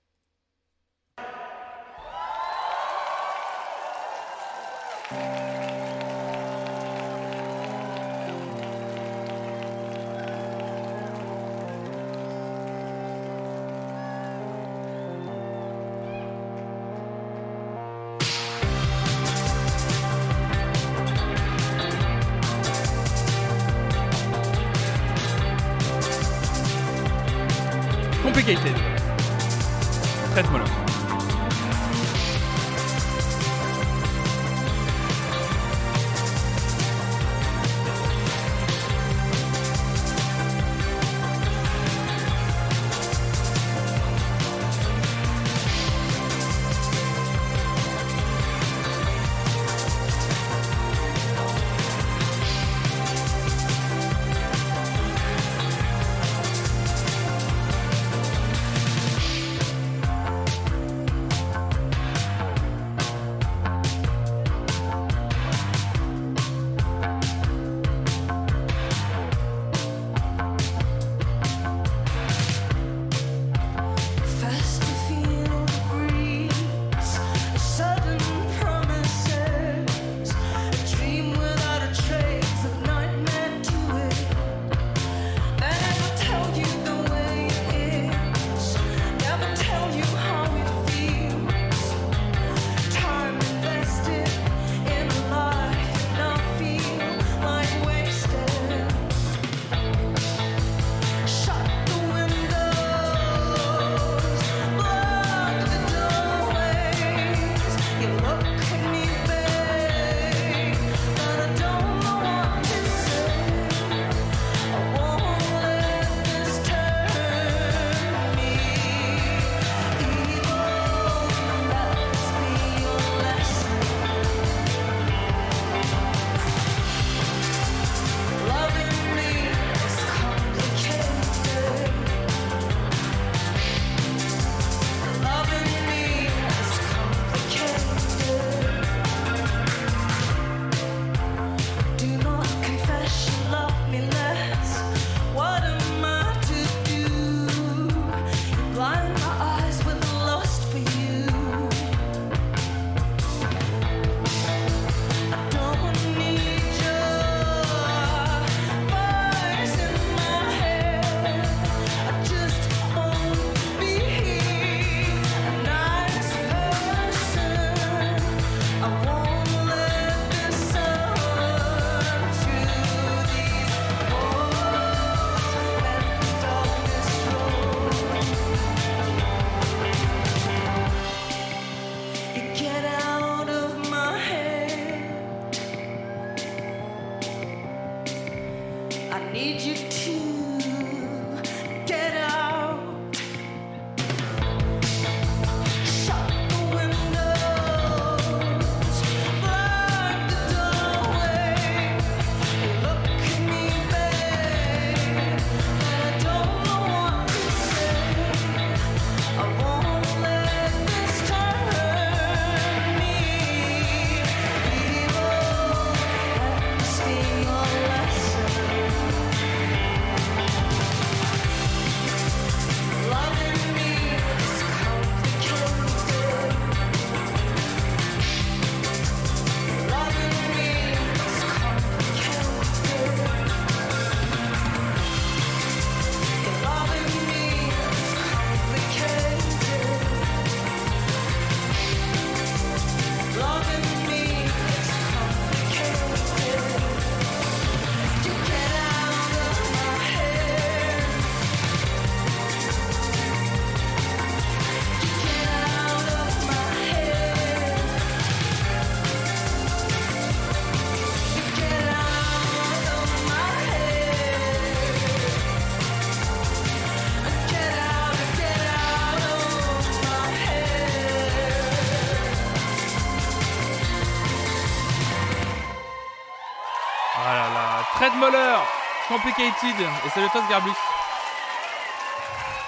Complicated, et salut à toi Garbus.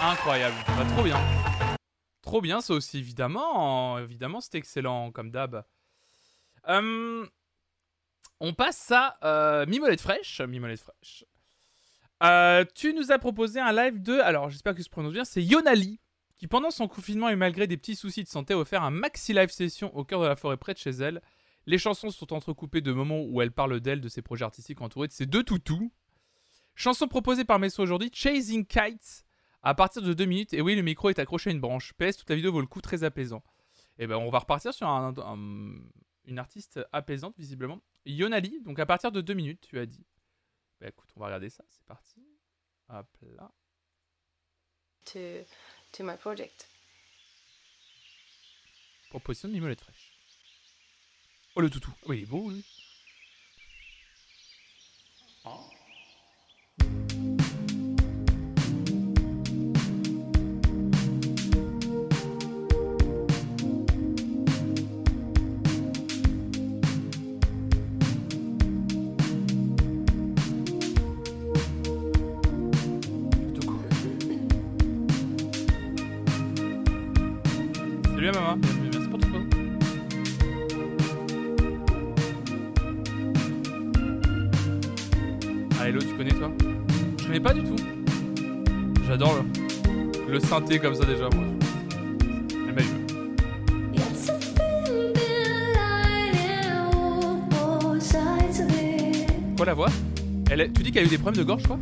Incroyable, bah, trop bien. Trop bien, ça aussi, évidemment. Évidemment, c'est excellent, comme d'hab. Hum, on passe à euh, Mimolette Fraîche. Mimolette Fraîche. Euh, tu nous as proposé un live de. Alors, j'espère que je prononce bien. C'est Yonali, qui pendant son confinement et malgré des petits soucis de santé, a offert un maxi live session au cœur de la forêt près de chez elle. Les chansons sont entrecoupées de moments où elle parle d'elle, de ses projets artistiques entourés de ses deux toutous. Chanson proposée par Messo aujourd'hui, Chasing Kites, à partir de 2 minutes. Et oui, le micro est accroché à une branche. PS, toute la vidéo vaut le coup, très apaisant. Et ben, on va repartir sur un- un- une artiste apaisante, visiblement. Yonali, donc à partir de 2 minutes, tu as dit. Bah écoute, on va regarder ça, c'est parti. Hop là. to to my project. Proposition de mimolette fraîche. Oh le toutou. Oui, il est beau lui. Toutou. Maman. Merci pour tout ça. Ah hello, tu connais toi? Je connais pas du tout. J'adore le, le synthé comme ça déjà moi. Quoi la voix? Tu dis qu'elle a eu des problèmes de gorge quoi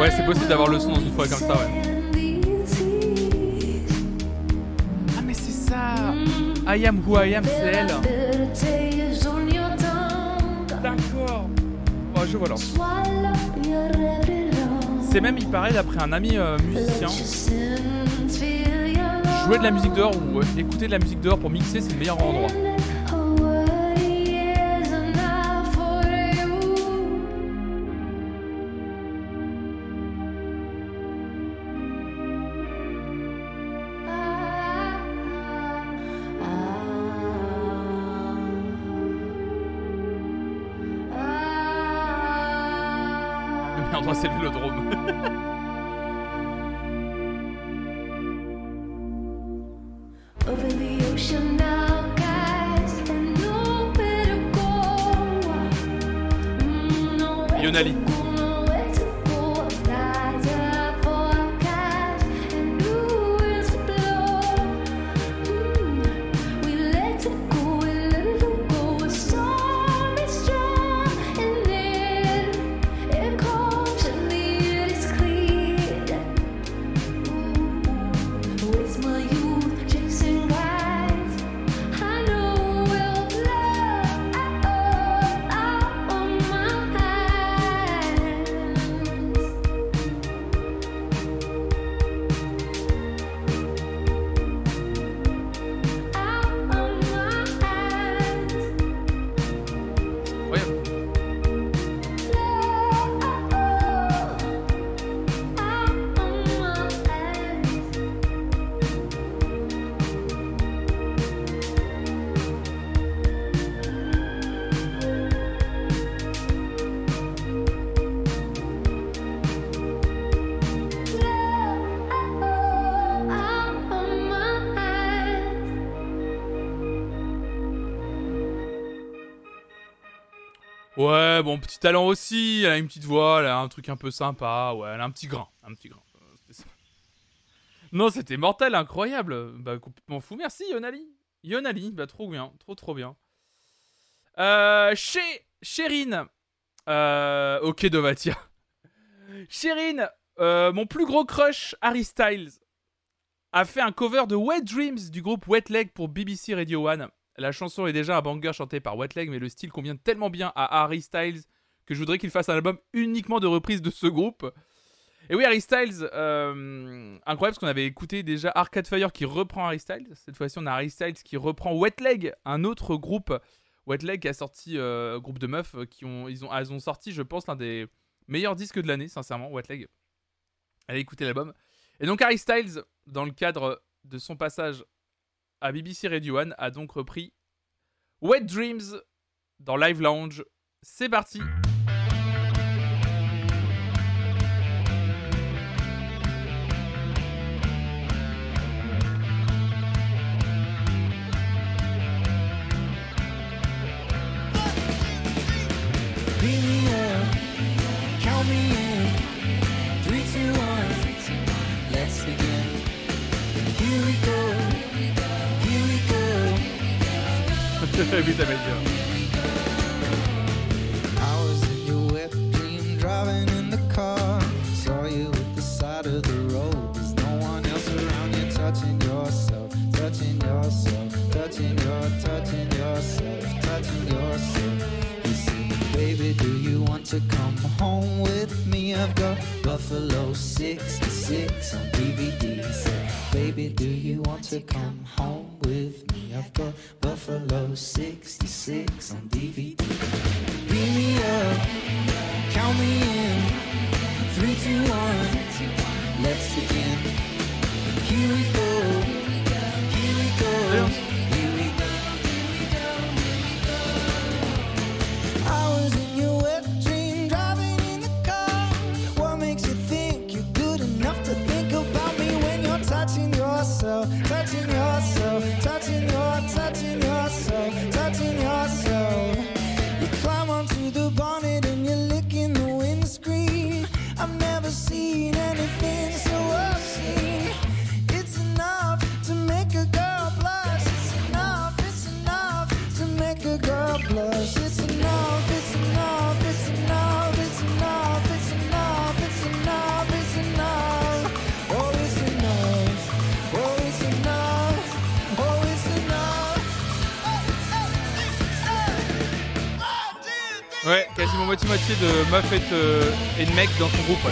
Ouais, c'est possible d'avoir le son dans une forêt comme ça, ouais. Ah mais c'est ça I am who I am, c'est elle. D'accord. Oh, je vois wrong. C'est même, il paraît, d'après un ami euh, musicien, jouer de la musique dehors ou euh, écouter de la musique dehors pour mixer, c'est le meilleur endroit. C'est le vélodrome. Talent aussi, elle a une petite voix, elle a un truc un peu sympa, ouais, elle a un petit grain, un petit grain. Non, c'était mortel, incroyable. Bah, complètement fou. Merci, Yonali. Yonali, bah, trop bien, trop, trop bien. Euh, chez Chérine. Euh, ok, Dovatia. Chérine, euh, mon plus gros crush, Harry Styles, a fait un cover de Wet Dreams du groupe Wet Leg pour BBC Radio 1. La chanson est déjà un banger chanté par Wet Leg, mais le style convient tellement bien à Harry Styles que je voudrais qu'il fasse un album uniquement de reprises de ce groupe. Et oui, Harry Styles, euh, incroyable parce qu'on avait écouté déjà Arcade Fire qui reprend Harry Styles. Cette fois-ci, on a Harry Styles qui reprend Wet Leg, un autre groupe. Wet Leg qui a sorti, euh, groupe de meufs, euh, qui ont, ils ont, elles ont sorti, je pense, l'un des meilleurs disques de l'année, sincèrement, Wet Leg. Allez écouter l'album. Et donc Harry Styles, dans le cadre de son passage à BBC Radio One, a donc repris Wet Dreams dans Live Lounge. C'est parti you at the side of the road no one else around you touching yourself, touching yourself, touching your touching yourself, touching yourself. Baby, do you want to come home with me? I've got Buffalo 66 on DVD. Said, baby, do you want to come home I've got Buffalo 66 on DVD. Beat me up, count me in. Three, two, one, let's begin. Here we go, moitié-moitié de meufs et de, et de mecs dans son groupe. ouais.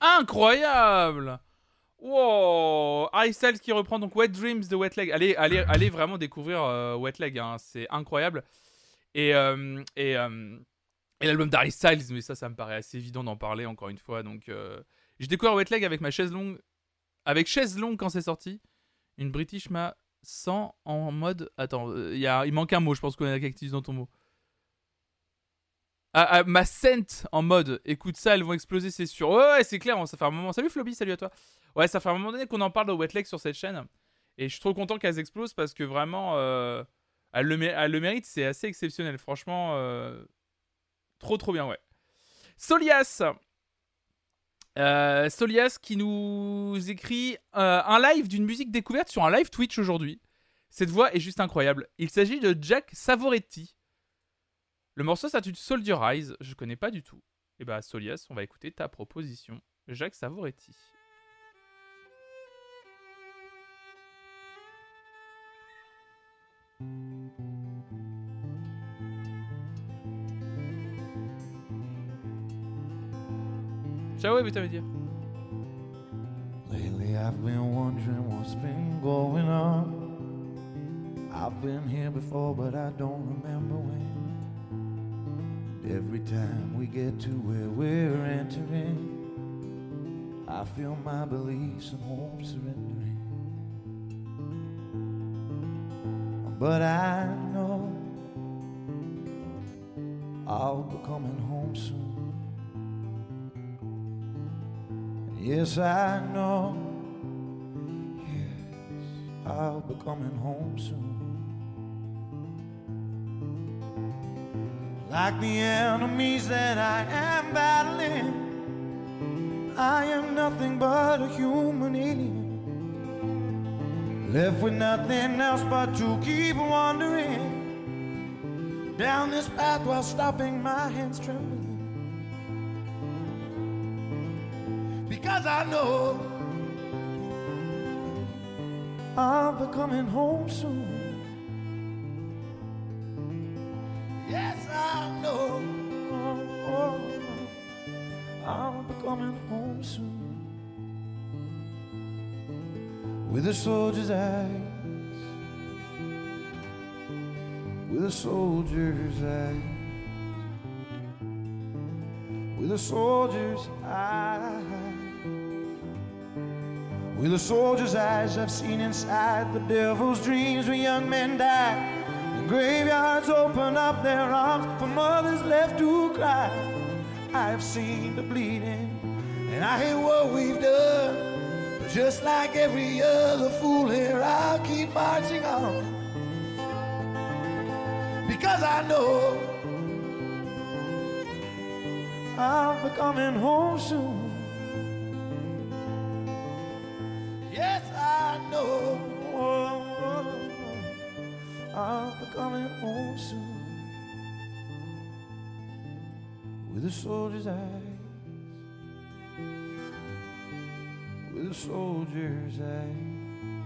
Incroyable Harry Styles qui reprend donc Wet Dreams de Wet Leg. Allez, allez, allez vraiment découvrir euh, Wet Leg, hein, c'est incroyable. Et, euh, euh, et l'album d'Harry Styles, mais ça, ça me paraît assez évident d'en parler encore une fois. Donc, j'ai découvert Wet Leg avec ma chaise longue, avec chaise longue quand c'est sorti. Une British m'a 100 en mode. Attends, y a, il manque un mot, je pense qu'on a quelque chose dans ton mot. Ah, ah, ma scent en mode écoute ça, elles vont exploser, c'est sûr. Ouais, ouais, c'est clair, ça fait un moment. Salut Floby, salut à toi. Ouais, ça fait un moment donné qu'on en parle de Wet Leg sur cette chaîne. Et je suis trop content qu'elles explosent parce que vraiment, euh, elles, le mé- elles le méritent, c'est assez exceptionnel. Franchement, euh, trop trop bien, ouais. Solias Euh, Solias qui nous écrit un live d'une musique découverte sur un live Twitch aujourd'hui. Cette voix est juste incroyable. Il s'agit de Jack Savoretti. Le morceau s'intitule Soldier Eyes, je connais pas du tout. Et bah Solias, on va écouter ta proposition. Jacques Savoretti. Ciao, oui, t'avais dire. Lately I've been wondering what's been going on. I've been here before, but I don't remember when. And every time we get to where we're entering, I feel my beliefs and hope surrendering. But I know I'll be coming home soon. Yes, I know. Yes, I'll be coming home soon. Like the enemies that I am battling, I am nothing but a human alien. Left with nothing else but to keep wandering down this path while stopping my hands trembling. Because I know I'll be coming home soon. With a soldier's eyes, with a soldier's eyes, with a soldier's eyes, with a soldier's eyes, I've seen inside the devil's dreams where young men die. The graveyards open up their arms for mothers left to cry. I have seen the bleeding, and I hate what we've done. Just like every other fool here, I'll keep marching on. Because I know I'll be coming home soon. Yes, I know I'll be coming home soon. With a soldier's eyes, soldier's eyes,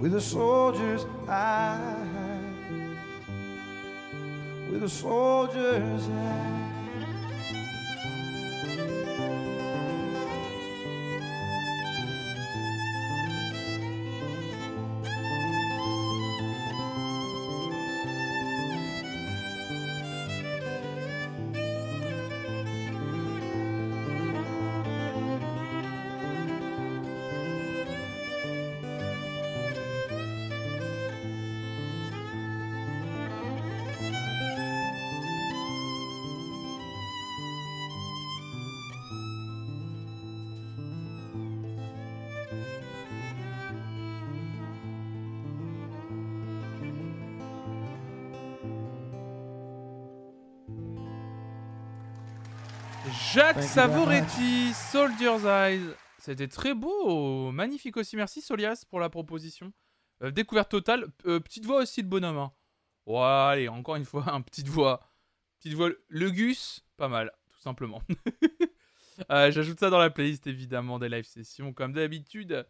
with a soldier's eyes, with a soldier's eyes. Savoretti, Soldier's Eyes. C'était très beau, magnifique aussi. Merci Solias pour la proposition. Euh, découverte totale. Euh, petite voix aussi de bonhomme. Hein. Ouais, allez, encore une fois, un petite voix. Petite voix. Le Gus, pas mal, tout simplement. Euh, J'ajoute ça dans la playlist évidemment des live sessions, comme d'habitude.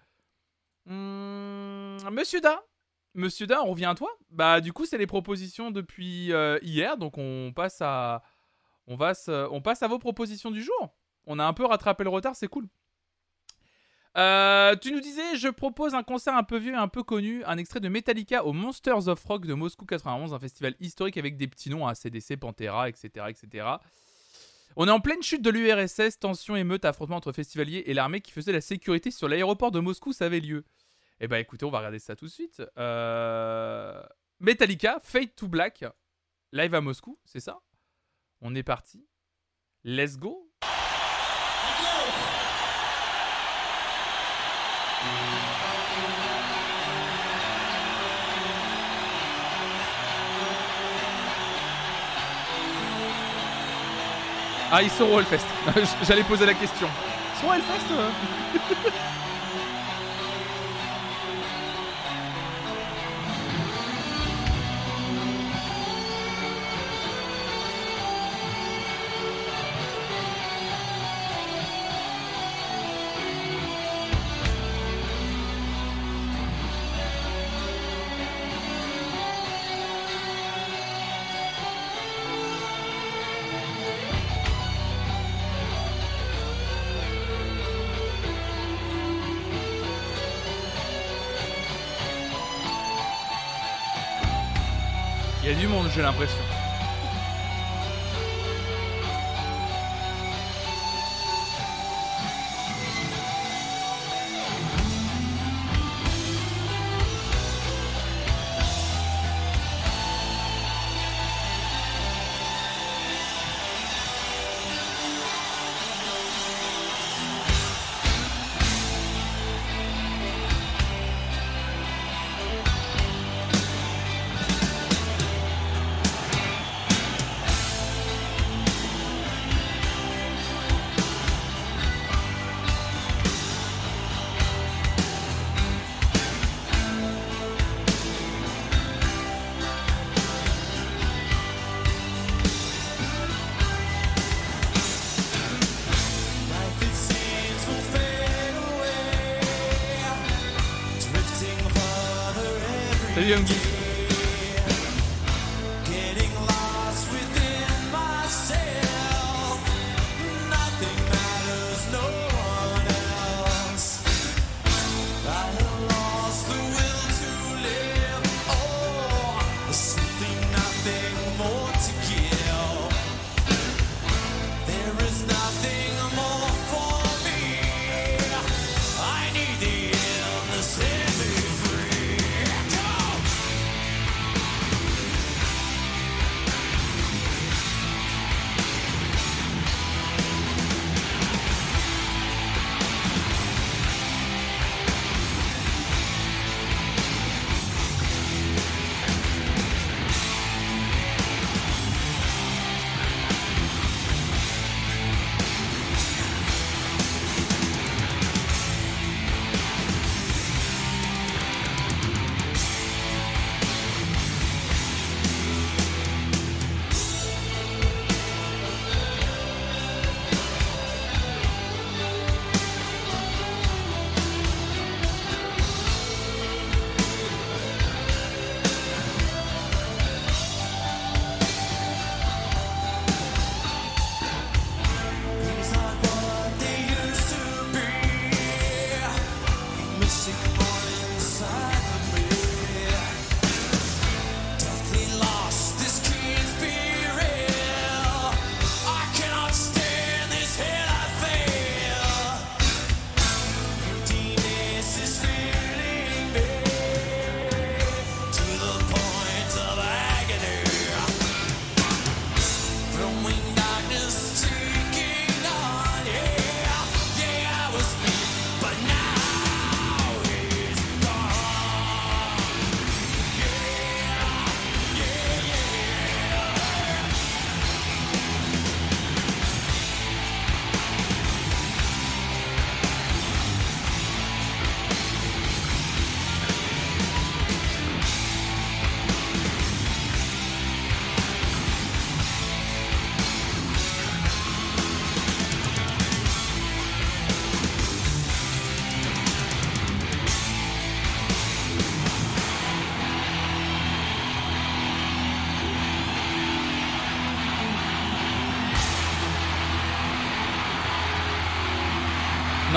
Hmm, Monsieur Da, Monsieur Da, on revient à toi. Bah, du coup, c'est les propositions depuis hier, donc on passe à, on, passe à vos propositions du jour. On a un peu rattrapé le retard, c'est cool. Euh, tu nous disais, je propose un concert un peu vieux et un peu connu, un extrait de Metallica au Monsters of Rock de Moscou 91, un festival historique avec des petits noms à CDC, Pantera, etc., etc. On est en pleine chute de l'URSS, tension, émeute, affrontement entre festivaliers et l'armée qui faisait la sécurité sur l'aéroport de Moscou, ça avait lieu. Eh ben écoutez, on va regarder ça tout de suite. Euh, Metallica, Fade to Black, live à Moscou, c'est ça? On est parti. Let's go. Ah, ils sont au Hellfest. J'allais poser la question. Ils sont au Hellfest du monde, j'ai l'impression.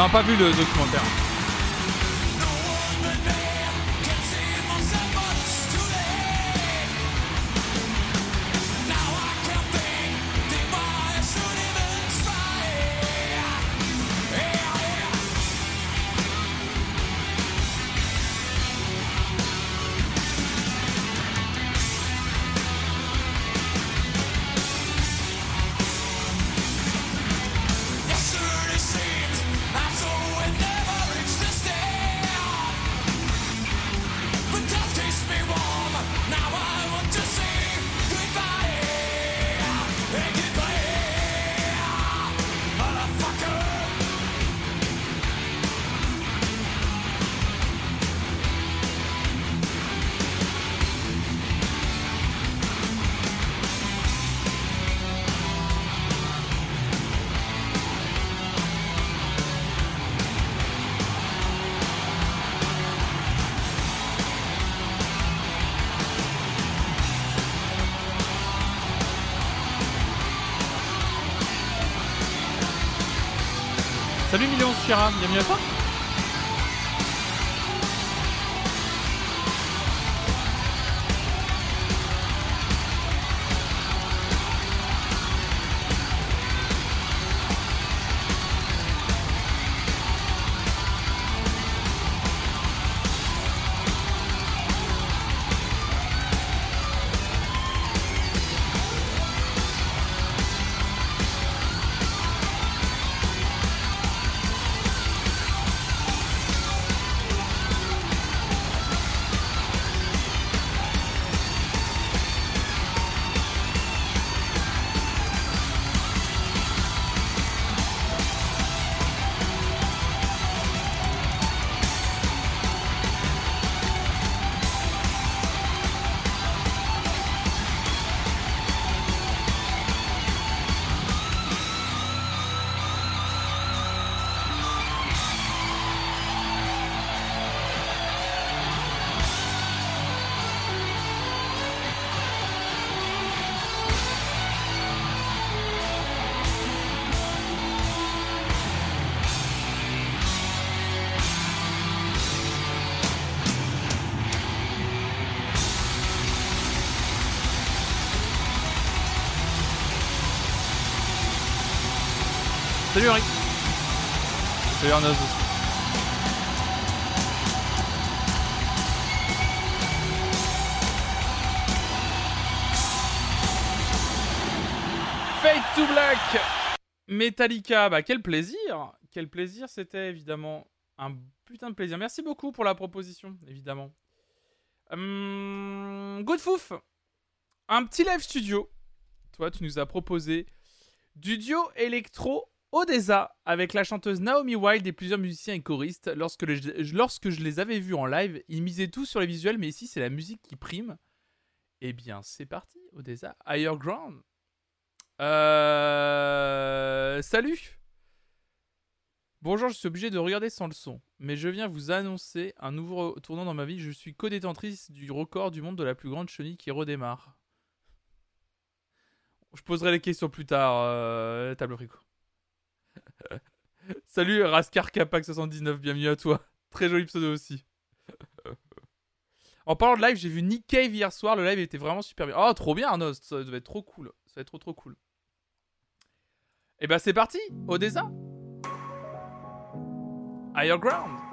pas vu le documentaire. Salut Milan Chira, bienvenue à toi. Salut Arnaud. Fade to Black Metallica, bah quel plaisir Quel plaisir c'était évidemment un putain de plaisir. Merci beaucoup pour la proposition, évidemment. Hum, Good Fouf Un petit live studio. Toi, tu nous as proposé du duo électro Odessa avec la chanteuse Naomi Wild et plusieurs musiciens et choristes. Lorsque, je les avais vus en live, ils misaient tout sur les visuels, mais ici c'est la musique qui prime. Eh bien, c'est parti, Odessa, Higher Ground. Euh... Salut Bonjour, je suis obligé de regarder sans le son, mais je viens vous annoncer un nouveau tournant dans ma vie. Je suis co-détentrice du record du monde de la plus grande chenille qui redémarre. Je poserai les questions plus tard, euh, table. Salut Raskar Kapak 79, bienvenue à toi. Très joli pseudo aussi. en parlant de live, j'ai vu Nick Cave hier soir, le live était vraiment super bien. Oh, trop bien ça devait être trop cool. Ça va être trop trop cool. Et bah c'est parti, Odessa. Higher Ground.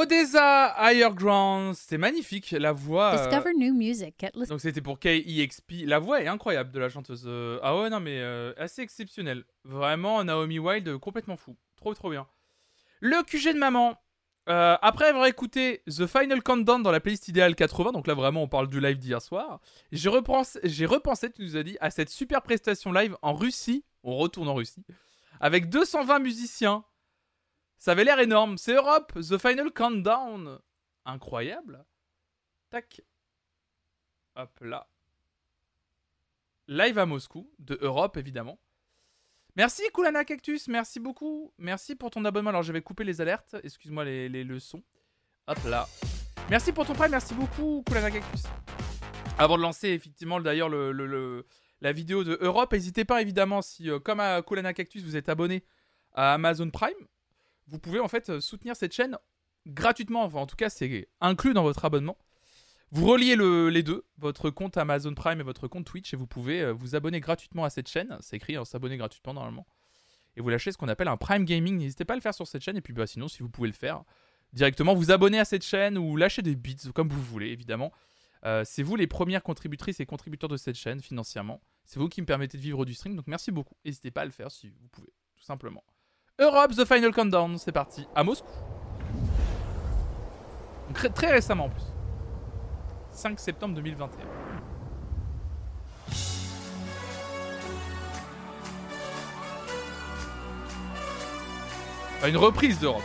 Odessa Higher Ground, c'était magnifique. La voix. euh, Discover new music. Listen. Donc c'était pour KEXP. La voix est incroyable de la chanteuse. Euh, Ah ouais, non, mais euh, assez exceptionnelle. Vraiment, Naomi Wild, complètement fou. Trop, trop bien. Le QG de maman. Euh, après avoir écouté The Final Countdown dans la playlist idéale 80, donc là vraiment on parle du live d'hier soir, j'ai repensé, j'ai repensé, tu nous as dit, à cette super prestation live en Russie, on retourne en Russie, avec 220 musiciens. Ça avait l'air énorme. C'est Europe, The Final Countdown. Incroyable. Tac. Hop là. Live à Moscou, de Europe évidemment. Merci Kulana Cactus, merci beaucoup. Merci pour ton abonnement. Alors je vais couper les alertes, excuse-moi les, leçons. Hop là. Merci pour ton prêt, merci beaucoup Kulana Cactus. Avant de lancer effectivement d'ailleurs le, le- le- la vidéo de Europe, n'hésitez pas évidemment si euh, comme à Kulana Cactus vous êtes abonné à Amazon Prime, vous pouvez en fait euh, soutenir cette chaîne gratuitement. Enfin en tout cas c'est inclus dans votre abonnement. Vous reliez le- les deux, votre compte Amazon Prime et votre compte Twitch, et vous pouvez euh, vous abonner gratuitement à cette chaîne. C'est écrit, hein, s'abonner gratuitement normalement. Et vous lâchez ce qu'on appelle un Prime Gaming. N'hésitez pas à le faire sur cette chaîne. Et puis bah, sinon, si vous pouvez le faire directement, vous abonner à cette chaîne ou lâcher des bits, comme vous voulez, évidemment. Euh, c'est vous les premières contributrices et contributeurs de cette chaîne financièrement. C'est vous qui me permettez de vivre du stream. Donc merci beaucoup. N'hésitez pas à le faire si vous pouvez, tout simplement. Europe, The Final Countdown, c'est parti. À Moscou. Très récemment en plus. 5 septembre 2021. Enfin, une reprise d'Europe.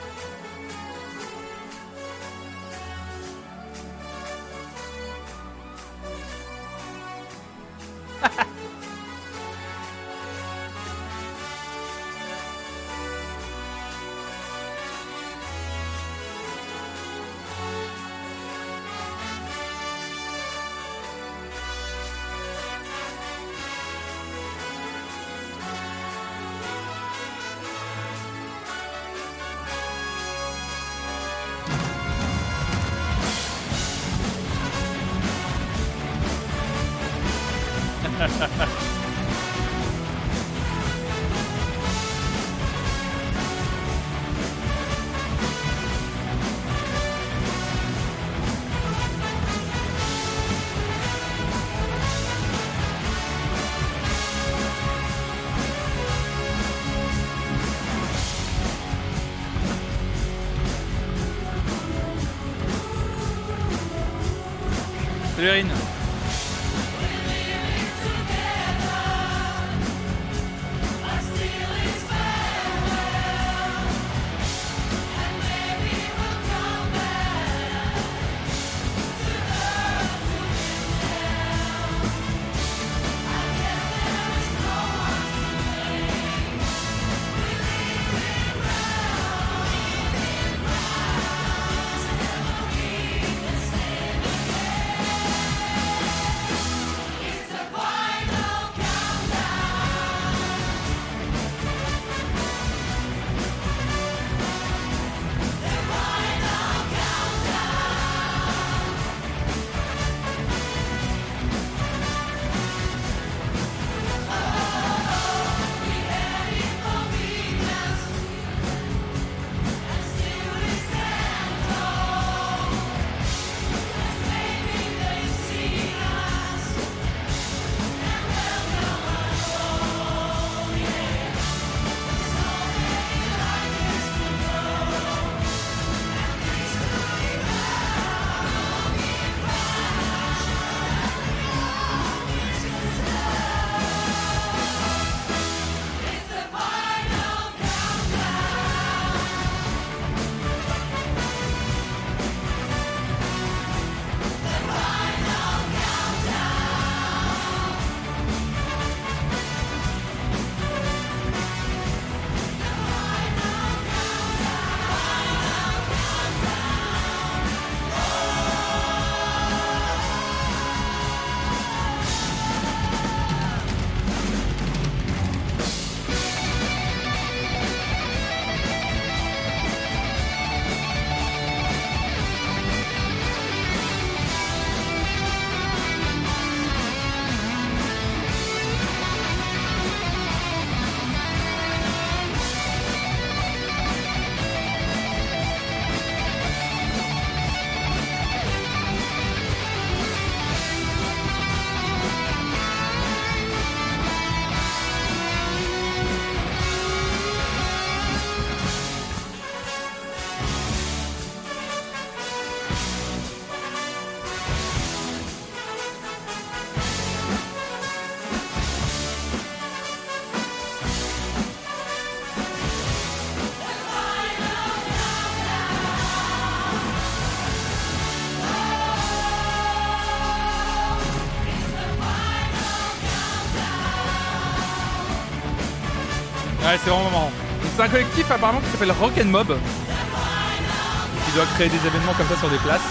Ouais, c'est vraiment marrant. C'est un collectif apparemment qui s'appelle Rock and Mob. Qui doit créer des événements comme ça sur des places.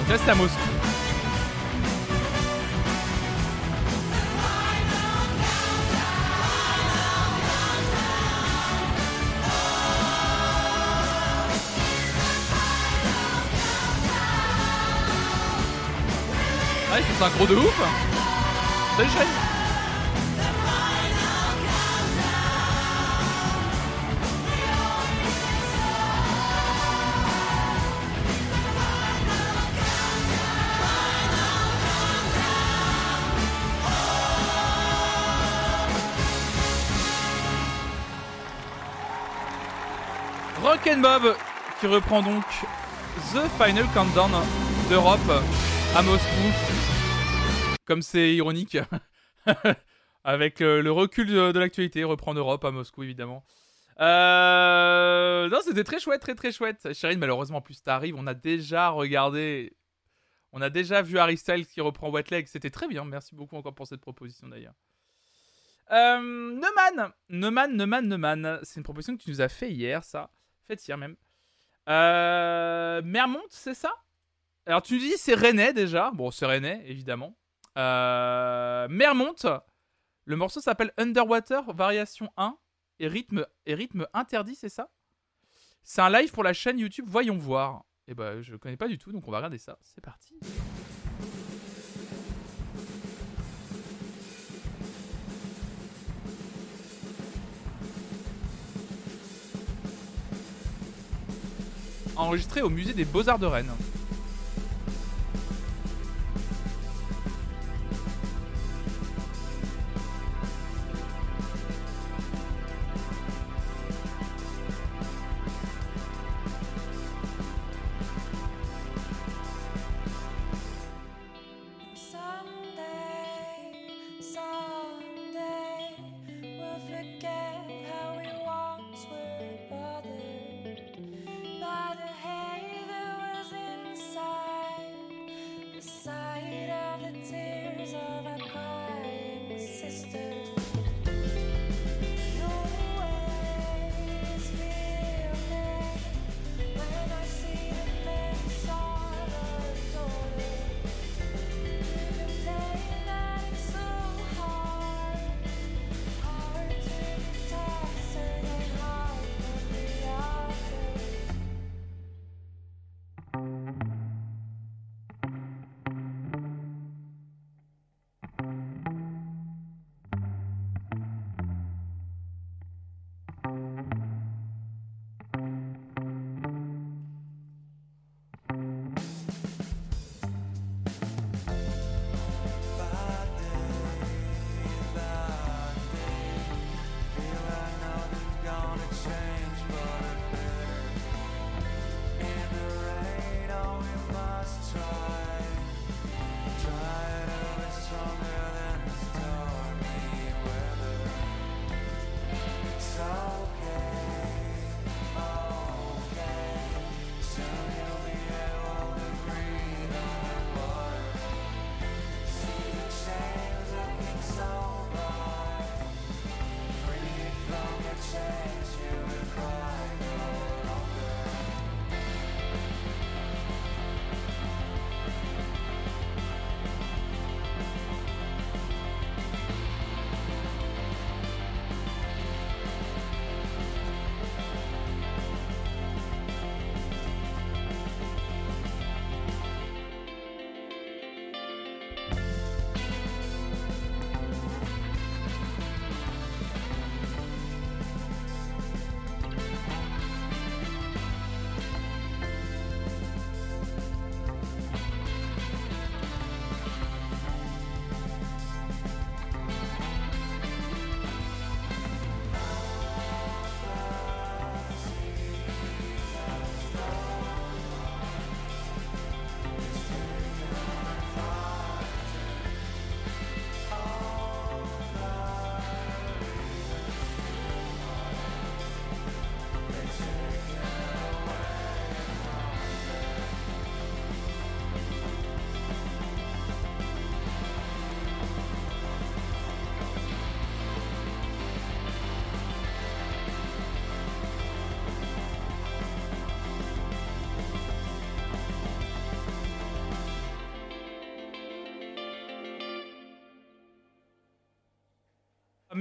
Donc là, c'est à Moscou. Ah, ils sont synchro de ouf Salut qui reprend donc The Final Countdown d'Europe à Moscou. Comme c'est ironique. Avec euh, le recul de, l'actualité, reprend Europe à Moscou évidemment. Euh... Non, c'était très chouette, très très chouette. Chérine, malheureusement, en plus t'arrives, on a déjà regardé. On a déjà vu Harry qui reprend Wet Leg. C'était très bien. Merci beaucoup encore pour cette proposition d'ailleurs. Euh, Neumann, Neumann, Neumann, Neumann. C'est une proposition que tu nous as fait hier, ça. Faites hier même. Euh, Mermont, c'est ça? Alors tu dis c'est Rennais déjà. Bon, c'est Rennais, évidemment. Euh, Mermont, le morceau s'appelle Underwater, variation 1, et rythme, et rythme interdit, c'est ça? C'est un live pour la chaîne YouTube Voyons Voir. Et bah, je connais pas du tout, donc on va regarder ça. C'est parti. Enregistré au musée des Beaux-Arts de Rennes.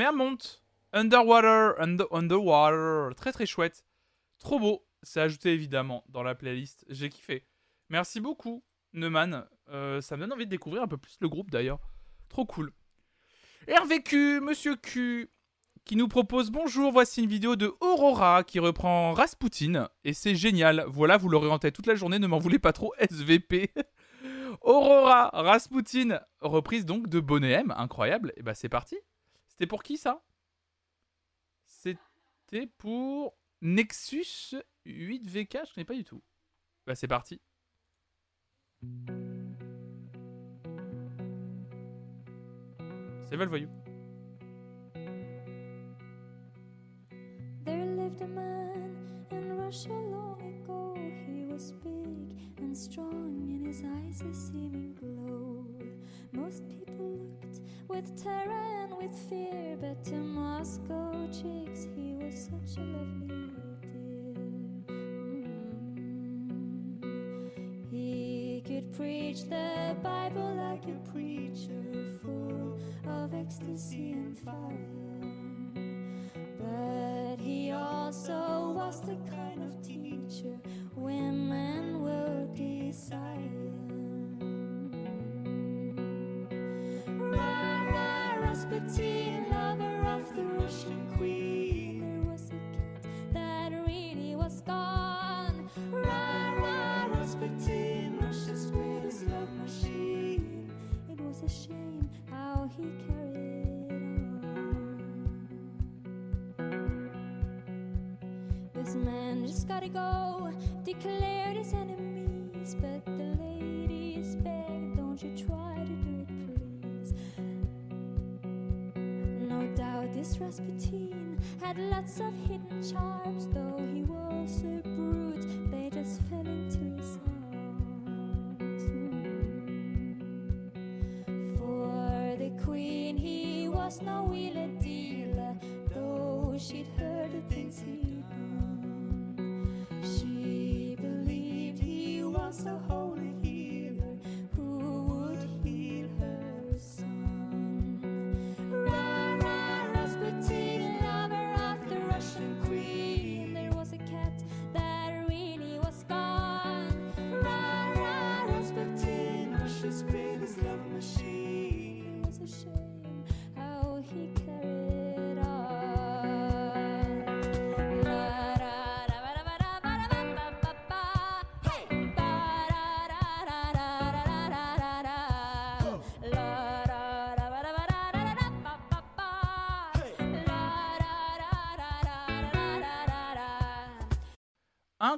Mermont, Underwater, Under- Underwater, très très chouette. Trop beau. C'est ajouté évidemment dans la playlist. J'ai kiffé. Merci beaucoup, Neumann. Euh, ça me donne envie de découvrir un peu plus le groupe d'ailleurs. Trop cool. RVQ, Monsieur Q, qui nous propose Bonjour, voici une vidéo de Aurora qui reprend Rasputin. Et c'est génial. Voilà, vous l'aurez en toute la journée, ne m'en voulez pas trop, SVP. Aurora, Rasputin, reprise donc de Bonnet M, incroyable. Et bah c'est parti. C'était pour qui ça? C'était pour Nexus 8VK, je connais pas du tout. Bah c'est parti. C'est le voyou. There lived a man in Russia long ago. He was big and strong, in his eyes a seeming glow. Most people looked with terror and with fear, but to Moscow chicks he was such a lovely dear. Mm. He could preach the Bible like a preacher, full of ecstasy and fire. But he also was the kind of teacher women declared his enemies. But the ladies begged, don't you try to do it, please. No doubt this Rasputin had lots of hidden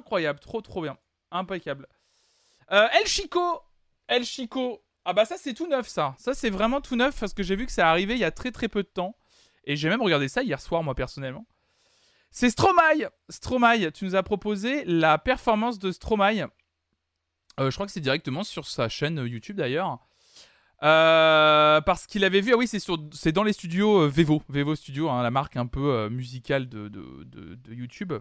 Incroyable, trop trop bien. Impeccable. Euh, El Chico El Chico Ah bah ça c'est tout neuf ça. Ça c'est vraiment tout neuf parce que j'ai vu que ça arrivait il y a très très peu de temps. Et j'ai même regardé ça hier soir moi personnellement. C'est Stromae Stromae, tu nous as proposé la performance de Stromae. Euh, je crois que c'est directement sur sa chaîne YouTube d'ailleurs. Euh, parce qu'il avait vu, ah oui, c'est sur, c'est dans les studios euh, Vevo, Vevo Studio, hein, la marque un peu euh, musicale de- de YouTube.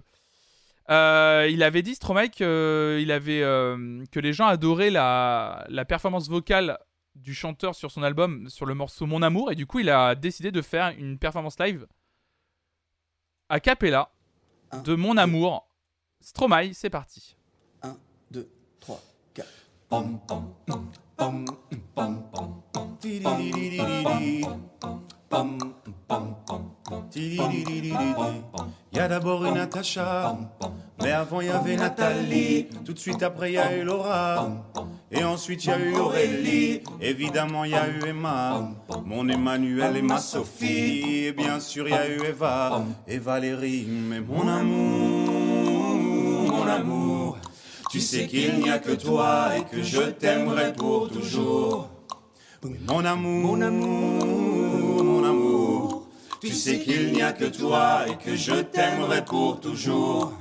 Euh, il avait dit Stromae que, il avait, euh, que les gens adoraient la, la performance vocale du chanteur sur son album, sur le morceau Mon Amour, et du coup il a décidé de faire une performance live a cappella de Mon Amour. Stromae, c'est parti. 1, 2, 3, 4. Il y a d'abord une Natacha, mais avant il y avait Nathalie. Tout de suite après il y a eu Laura, et ensuite il y a eu Aurélie. Évidemment il y a eu Emma, mon Emmanuel et ma Sophie. Et bien sûr il y a eu Eva et Valérie. Mais mon amour, mon amour, tu sais qu'il n'y a que toi et que je t'aimerai pour toujours. Mon amour, mon amour, mon amour, tu sais qu'il n'y a que toi et que je t'aimerai pour toujours.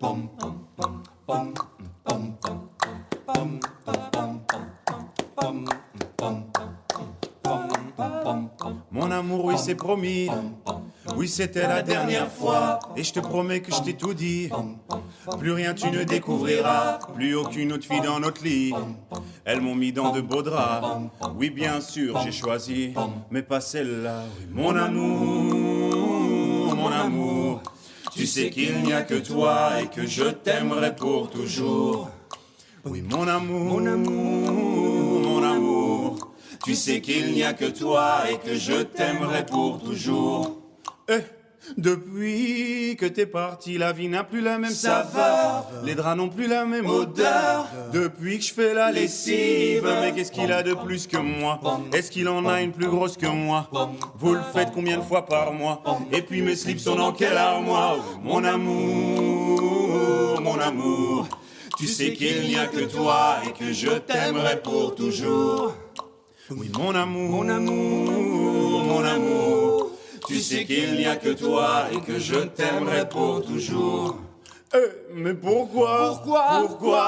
Pom, pom, pom, pom, pom, pom, pom, pom, pom, pom, pom, pom. Mon amour, oui, c'est promis. Oui, c'était la dernière fois. Et je te promets que je t'ai tout dit. Plus rien tu ne découvriras. Plus aucune autre fille dans notre lit. elles m'ont mis dans de beaux draps. Oui, bien sûr, j'ai choisi, mais pas celle-là. Oui, mon amour, mon amour, tu sais qu'il n'y a que toi et que je t'aimerai pour toujours. Oui, mon amour, mon amour, mon amour, tu sais qu'il n'y a que toi et que je t'aimerai pour toujours. Eh, depuis que t'es parti, la vie n'a plus la même saveur. Les draps n'ont plus la même odeur. Depuis que je fais la lessive, mais qu'est-ce qu'il a de plus que moi? Est-ce qu'il en a une plus grosse que moi? Vous le faites combien de fois par mois? Et puis mes slips sont dans quelle armoire? Mon amour, mon amour. Tu sais qu'il n'y a que toi et que je t'aimerai pour toujours. Oui, mon amour, mon amour, mon amour. Tu sais qu'il n'y a que toi et que je t'aimerai pour toujours. Eh, mais pourquoi? Pourquoi? Pourquoi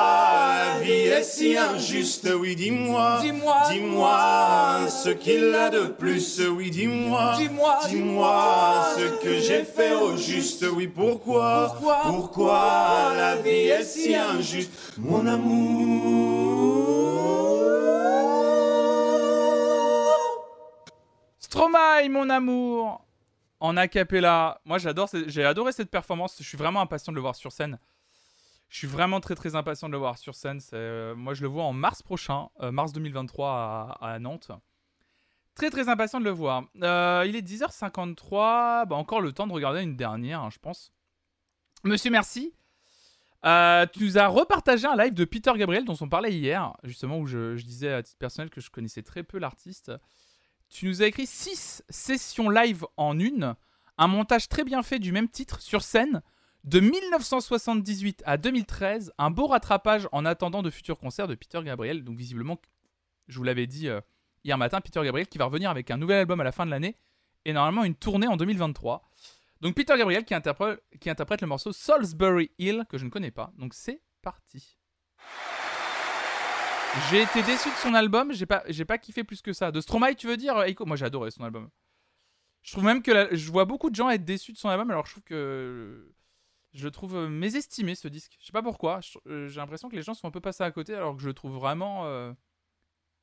la vie est si injuste? Oui, dis-moi. Dis-moi. Dis-moi ce qu'il a de plus. Oui, dis-moi. Dis-moi. Dis-moi ce que j'ai fait au juste. Oui, pourquoi? Pourquoi? Pourquoi la vie est si injuste? Mon amour. Stromae, mon amour En a cappella. Moi, j'adore, j'ai adoré cette performance. Je suis vraiment impatient de le voir sur scène. Je suis vraiment très très impatient de le voir sur scène. Euh, moi, je le vois en mars prochain, euh, mars 2023 à, Nantes. Très très impatient de le voir. Euh, il est 10h53. Bah, encore le temps de regarder une dernière, hein, je pense. Monsieur, merci. Tu nous as repartagé un live de Peter Gabriel dont on parlait hier, justement où je disais à titre personnel que je connaissais très peu l'artiste. Tu nous as écrit 6 sessions live en une, un montage très bien fait du même titre sur scène, de 1978 à 2013, un beau rattrapage en attendant de futurs concerts de Peter Gabriel. Donc visiblement, je vous l'avais dit euh, hier matin, Peter Gabriel qui va revenir avec un nouvel album à la fin de l'année et normalement une tournée en 2023. Donc Peter Gabriel qui interprète, qui interprète le morceau Salisbury Hill que je ne connais pas. Donc c'est parti. J'ai été déçu de son album, j'ai pas, pas kiffé plus que ça. De Stromae, tu veux dire, Eiko? Moi j'ai adoré son album. Je trouve même que je vois beaucoup de gens être déçus de son album, alors je trouve que je le trouve euh, mésestimé ce disque. Je sais pas pourquoi, euh, j'ai l'impression que les gens sont un peu passés à côté, alors que je le trouve vraiment euh,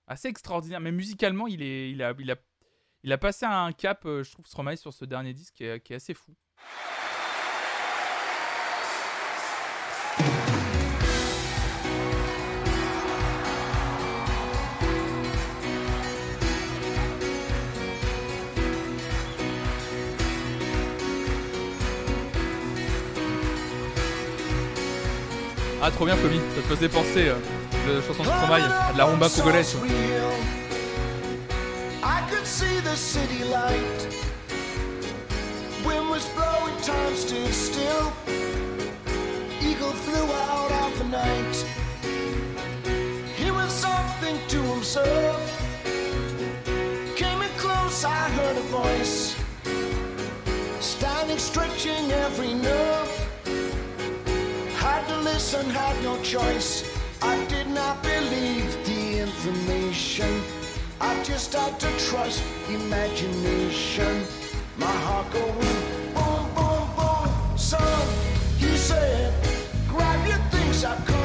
assez extraordinaire. Mais musicalement, il, est, il, a, il, a, il a passé un cap, euh, je trouve, Stromae sur ce dernier disque qui est assez fou. Ah, trop bien, Kobe. Ça te faisait penser, euh, la chanson de Stromae, à de la rumba congolaise. I could see the city light. Wind was blowing, time stood still. Eagle flew out of the night. He was something to himself. Came in close, I heard a voice. Standing, stretching every nerve. Had had no choice. I did not believe the information. I just had to trust imagination. My heart going boom, boom, boom. Son, he said, grab your things, I come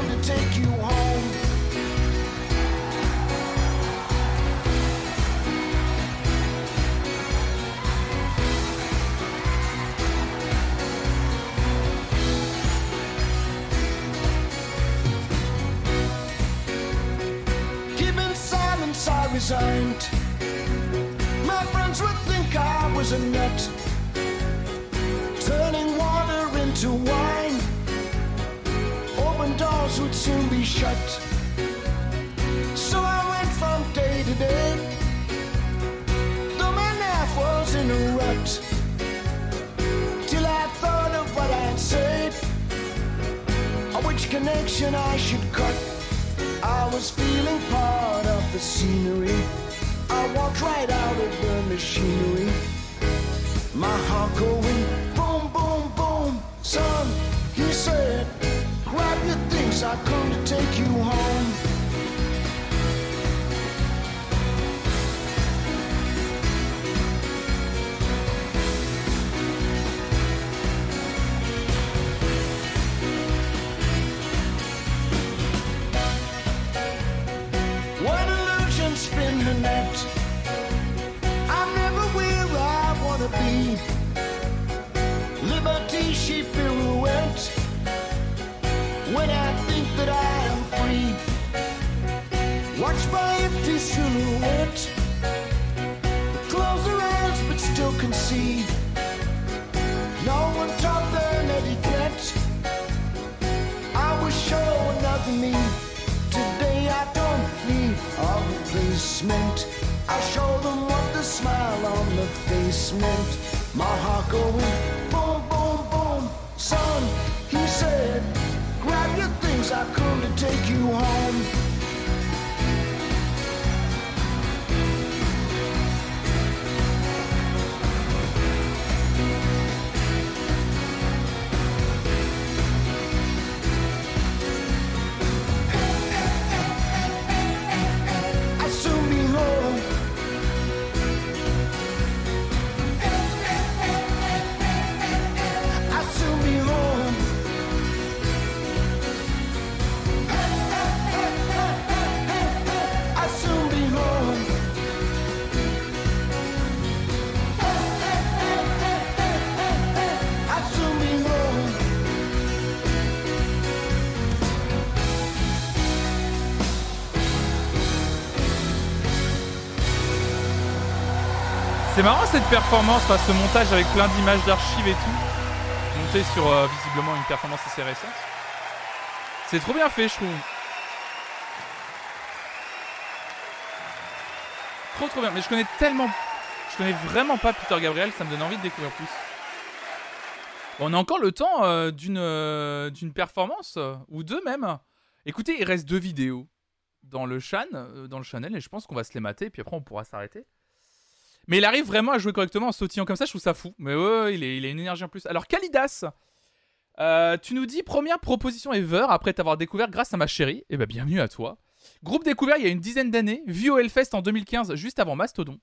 resigned. My friends would think I was a nut, turning water into wine. Open doors would soon be shut. So I went from day to day. Though my life was in a rut, till I thought of what I'd said, or which connection I should cut. I was feeling part of the scenery. I walked right out of the machinery. My heart going boom, boom, boom. Son, he said, grab your things, I come to take you home. Meant. I show them what the smile on the face meant. My heart going boom, boom, boom. Son, he said, grab your things, I come to take you performance, enfin, ce montage avec plein d'images d'archives et tout. Monté sur euh, visiblement une performance assez récente. C'est trop bien fait, je trouve. Trop trop bien. Mais je connais tellement. Je connais vraiment pas Peter Gabriel, ça me donne envie de découvrir plus. On a encore le temps euh, d'une euh, d'une performance, ou deux même. Écoutez, il reste deux vidéos dans le chan, dans le channel, et je pense qu'on va se les mater, puis après on pourra s'arrêter. Mais il arrive vraiment à jouer correctement en sautillant comme ça, je trouve ça fou. Mais ouais, il, est- a une énergie en plus. Alors, Kalidas, euh, tu nous dis première proposition ever après t'avoir découvert grâce à ma chérie. Eh ben, bienvenue à toi. Groupe découvert il y a une dizaine d'années, vu au Hellfest en 2015, juste avant Mastodon.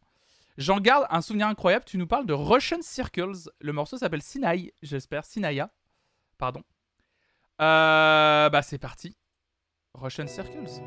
J'en garde un souvenir incroyable. Tu nous parles de Russian Circles. Le morceau s'appelle Sinai, j'espère. Sinaya. Pardon. Euh, bah, c'est parti. Russian Circles.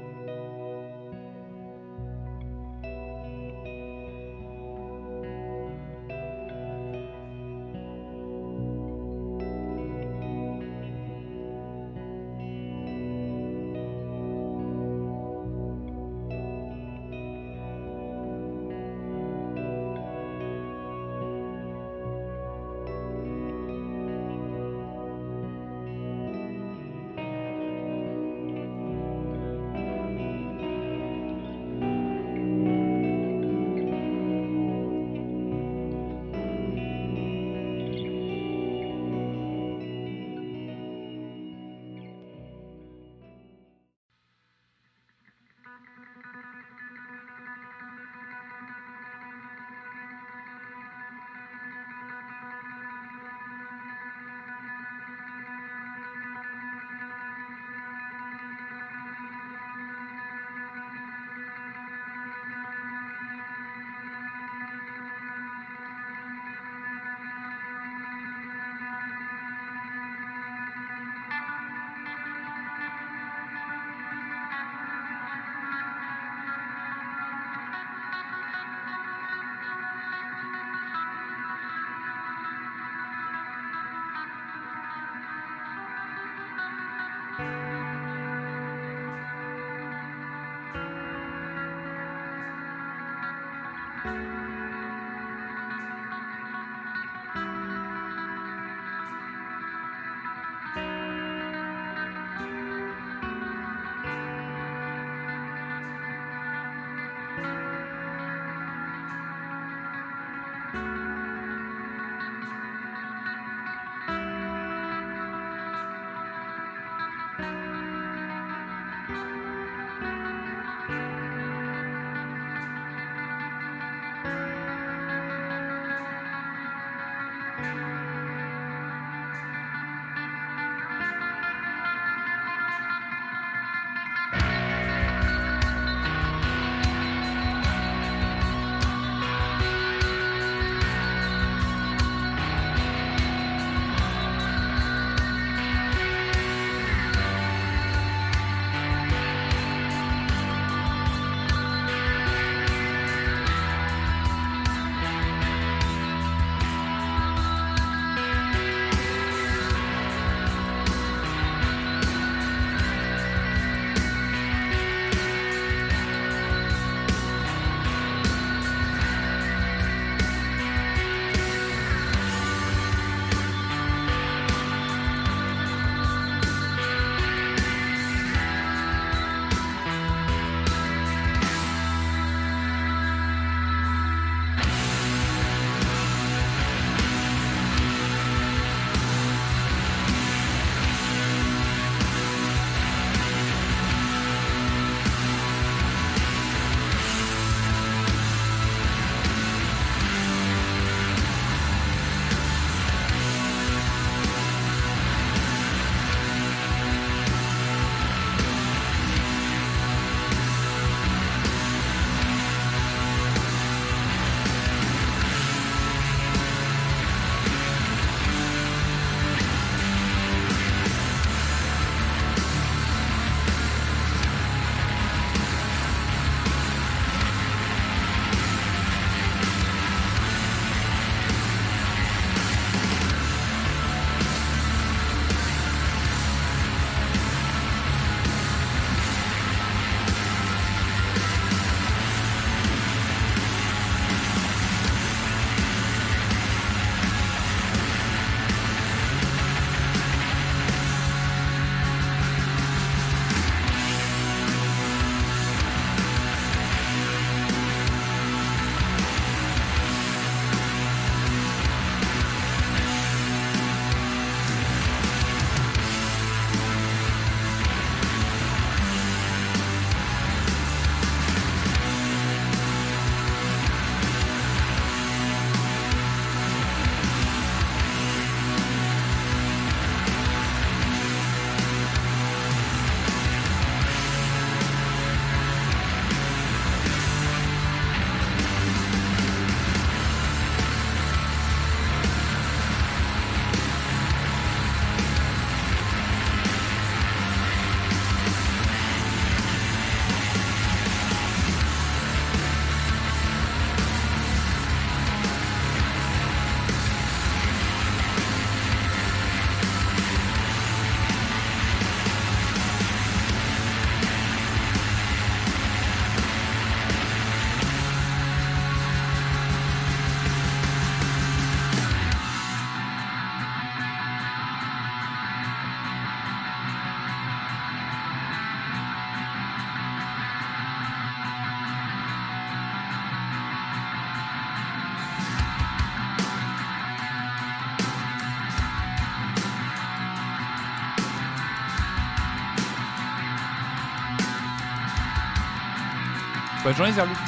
Bonne journée.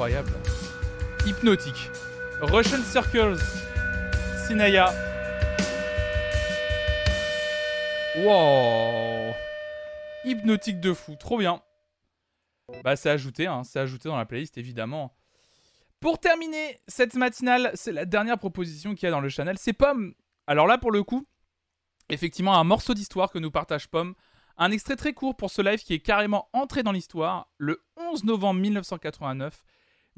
Incroyable. Hypnotique. Russian Circles. Sinaya. Wow. Hypnotique de fou. Trop bien. Bah, c'est ajouté, hein. C'est ajouté dans la playlist, évidemment. Pour terminer cette matinale, c'est la dernière proposition qu'il y a dans le channel. C'est Pomme. Alors là, pour le coup, effectivement, un morceau d'histoire que nous partage Pomme. Un extrait très court pour ce live qui est carrément entré dans l'histoire. Le 11 novembre 1989,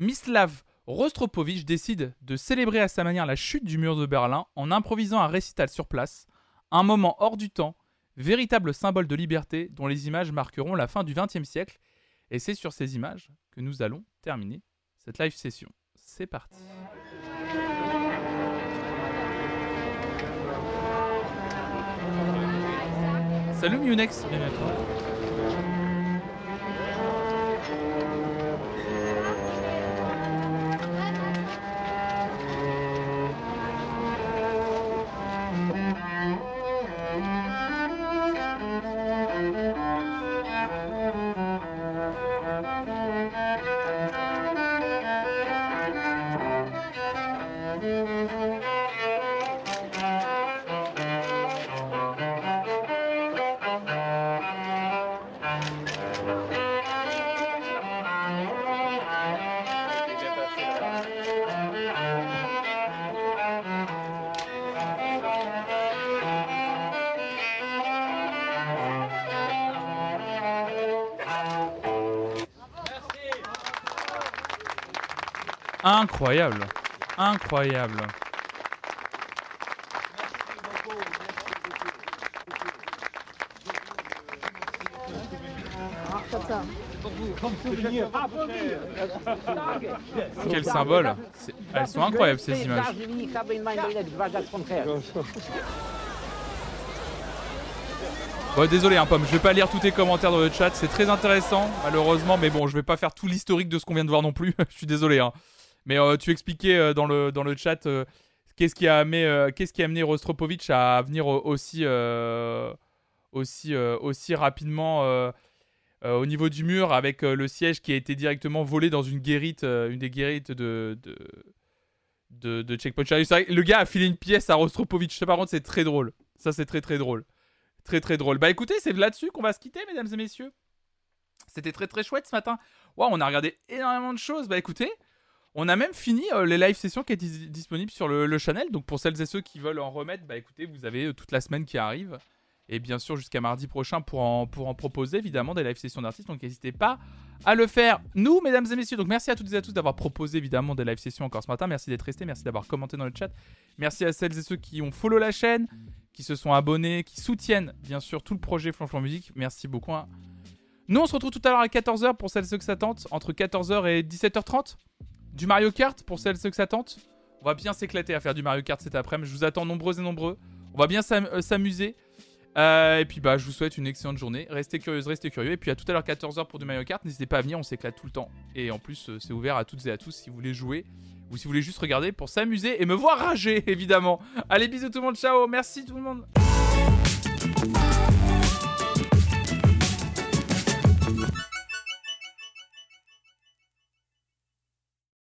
Mislav Rostropovich décide de célébrer à sa manière la chute du mur de Berlin en improvisant un récital sur place, un moment hors du temps, véritable symbole de liberté dont les images marqueront la fin du XXe siècle. Et c'est sur ces images que nous allons terminer cette live session. C'est parti. Salut Munex, bienvenue à. Incroyable. Incroyable. Quel symbole. Elles sont incroyables ces images. Bon, désolé, hein, Pomme, je vais pas lire tous tes commentaires dans le chat, c'est très intéressant, malheureusement, mais bon, je vais pas faire tout l'historique de ce qu'on vient de voir non plus, je suis désolé. Hein. Mais euh, tu expliquais euh, dans, le, dans le chat euh, qu'est-ce qui, a amené, qu'est-ce qui a amené Rostropovich à venir aussi, aussi, aussi rapidement au niveau du mur avec le siège qui a été directement volé dans une guérite, une des guérites de, de, de, de Checkpoint Charlie. Le gars a filé une pièce à Rostropovich, ça par contre c'est très drôle. Ça c'est très très drôle. Très très drôle. Bah écoutez, c'est là-dessus qu'on va se quitter, mesdames et messieurs. C'était très très chouette ce matin. Waouh, on a regardé énormément de choses. Bah écoutez, on a même fini euh, les live sessions qui étaient dis- disponibles sur le, channel. Donc pour celles et ceux qui veulent en remettre, bah écoutez, vous avez euh, toute la semaine qui arrive. Et bien sûr jusqu'à mardi prochain pour en, proposer évidemment des live sessions d'artistes. Donc n'hésitez pas à le faire. Nous, mesdames et messieurs, donc merci à toutes et à tous d'avoir proposé évidemment des live sessions encore ce matin. Merci d'être restés, merci d'avoir commenté dans le chat. Merci à celles et ceux qui ont follow la chaîne, qui se sont abonnés, qui soutiennent bien sûr tout le projet Flanflan Musique. Merci beaucoup. hein. Nous, on se retrouve tout à l'heure à 14h pour celles et ceux que ça entre 14h et 17h30. Du Mario Kart pour celles et ceux que ça tente. On va bien s'éclater à faire du Mario Kart cet après-midi. Je vous attends nombreux et nombreux. On va bien euh, s'amuser. Euh, et puis bah je vous souhaite une excellente journée. Restez curieuses, restez curieux. Et puis à tout à l'heure 14h pour du Mario Kart. N'hésitez pas à venir, on s'éclate tout le temps. Et en plus euh, c'est ouvert à toutes et à tous si vous voulez jouer ou si vous voulez juste regarder pour s'amuser et me voir rager évidemment. Allez bisous tout le monde, ciao, merci tout le monde.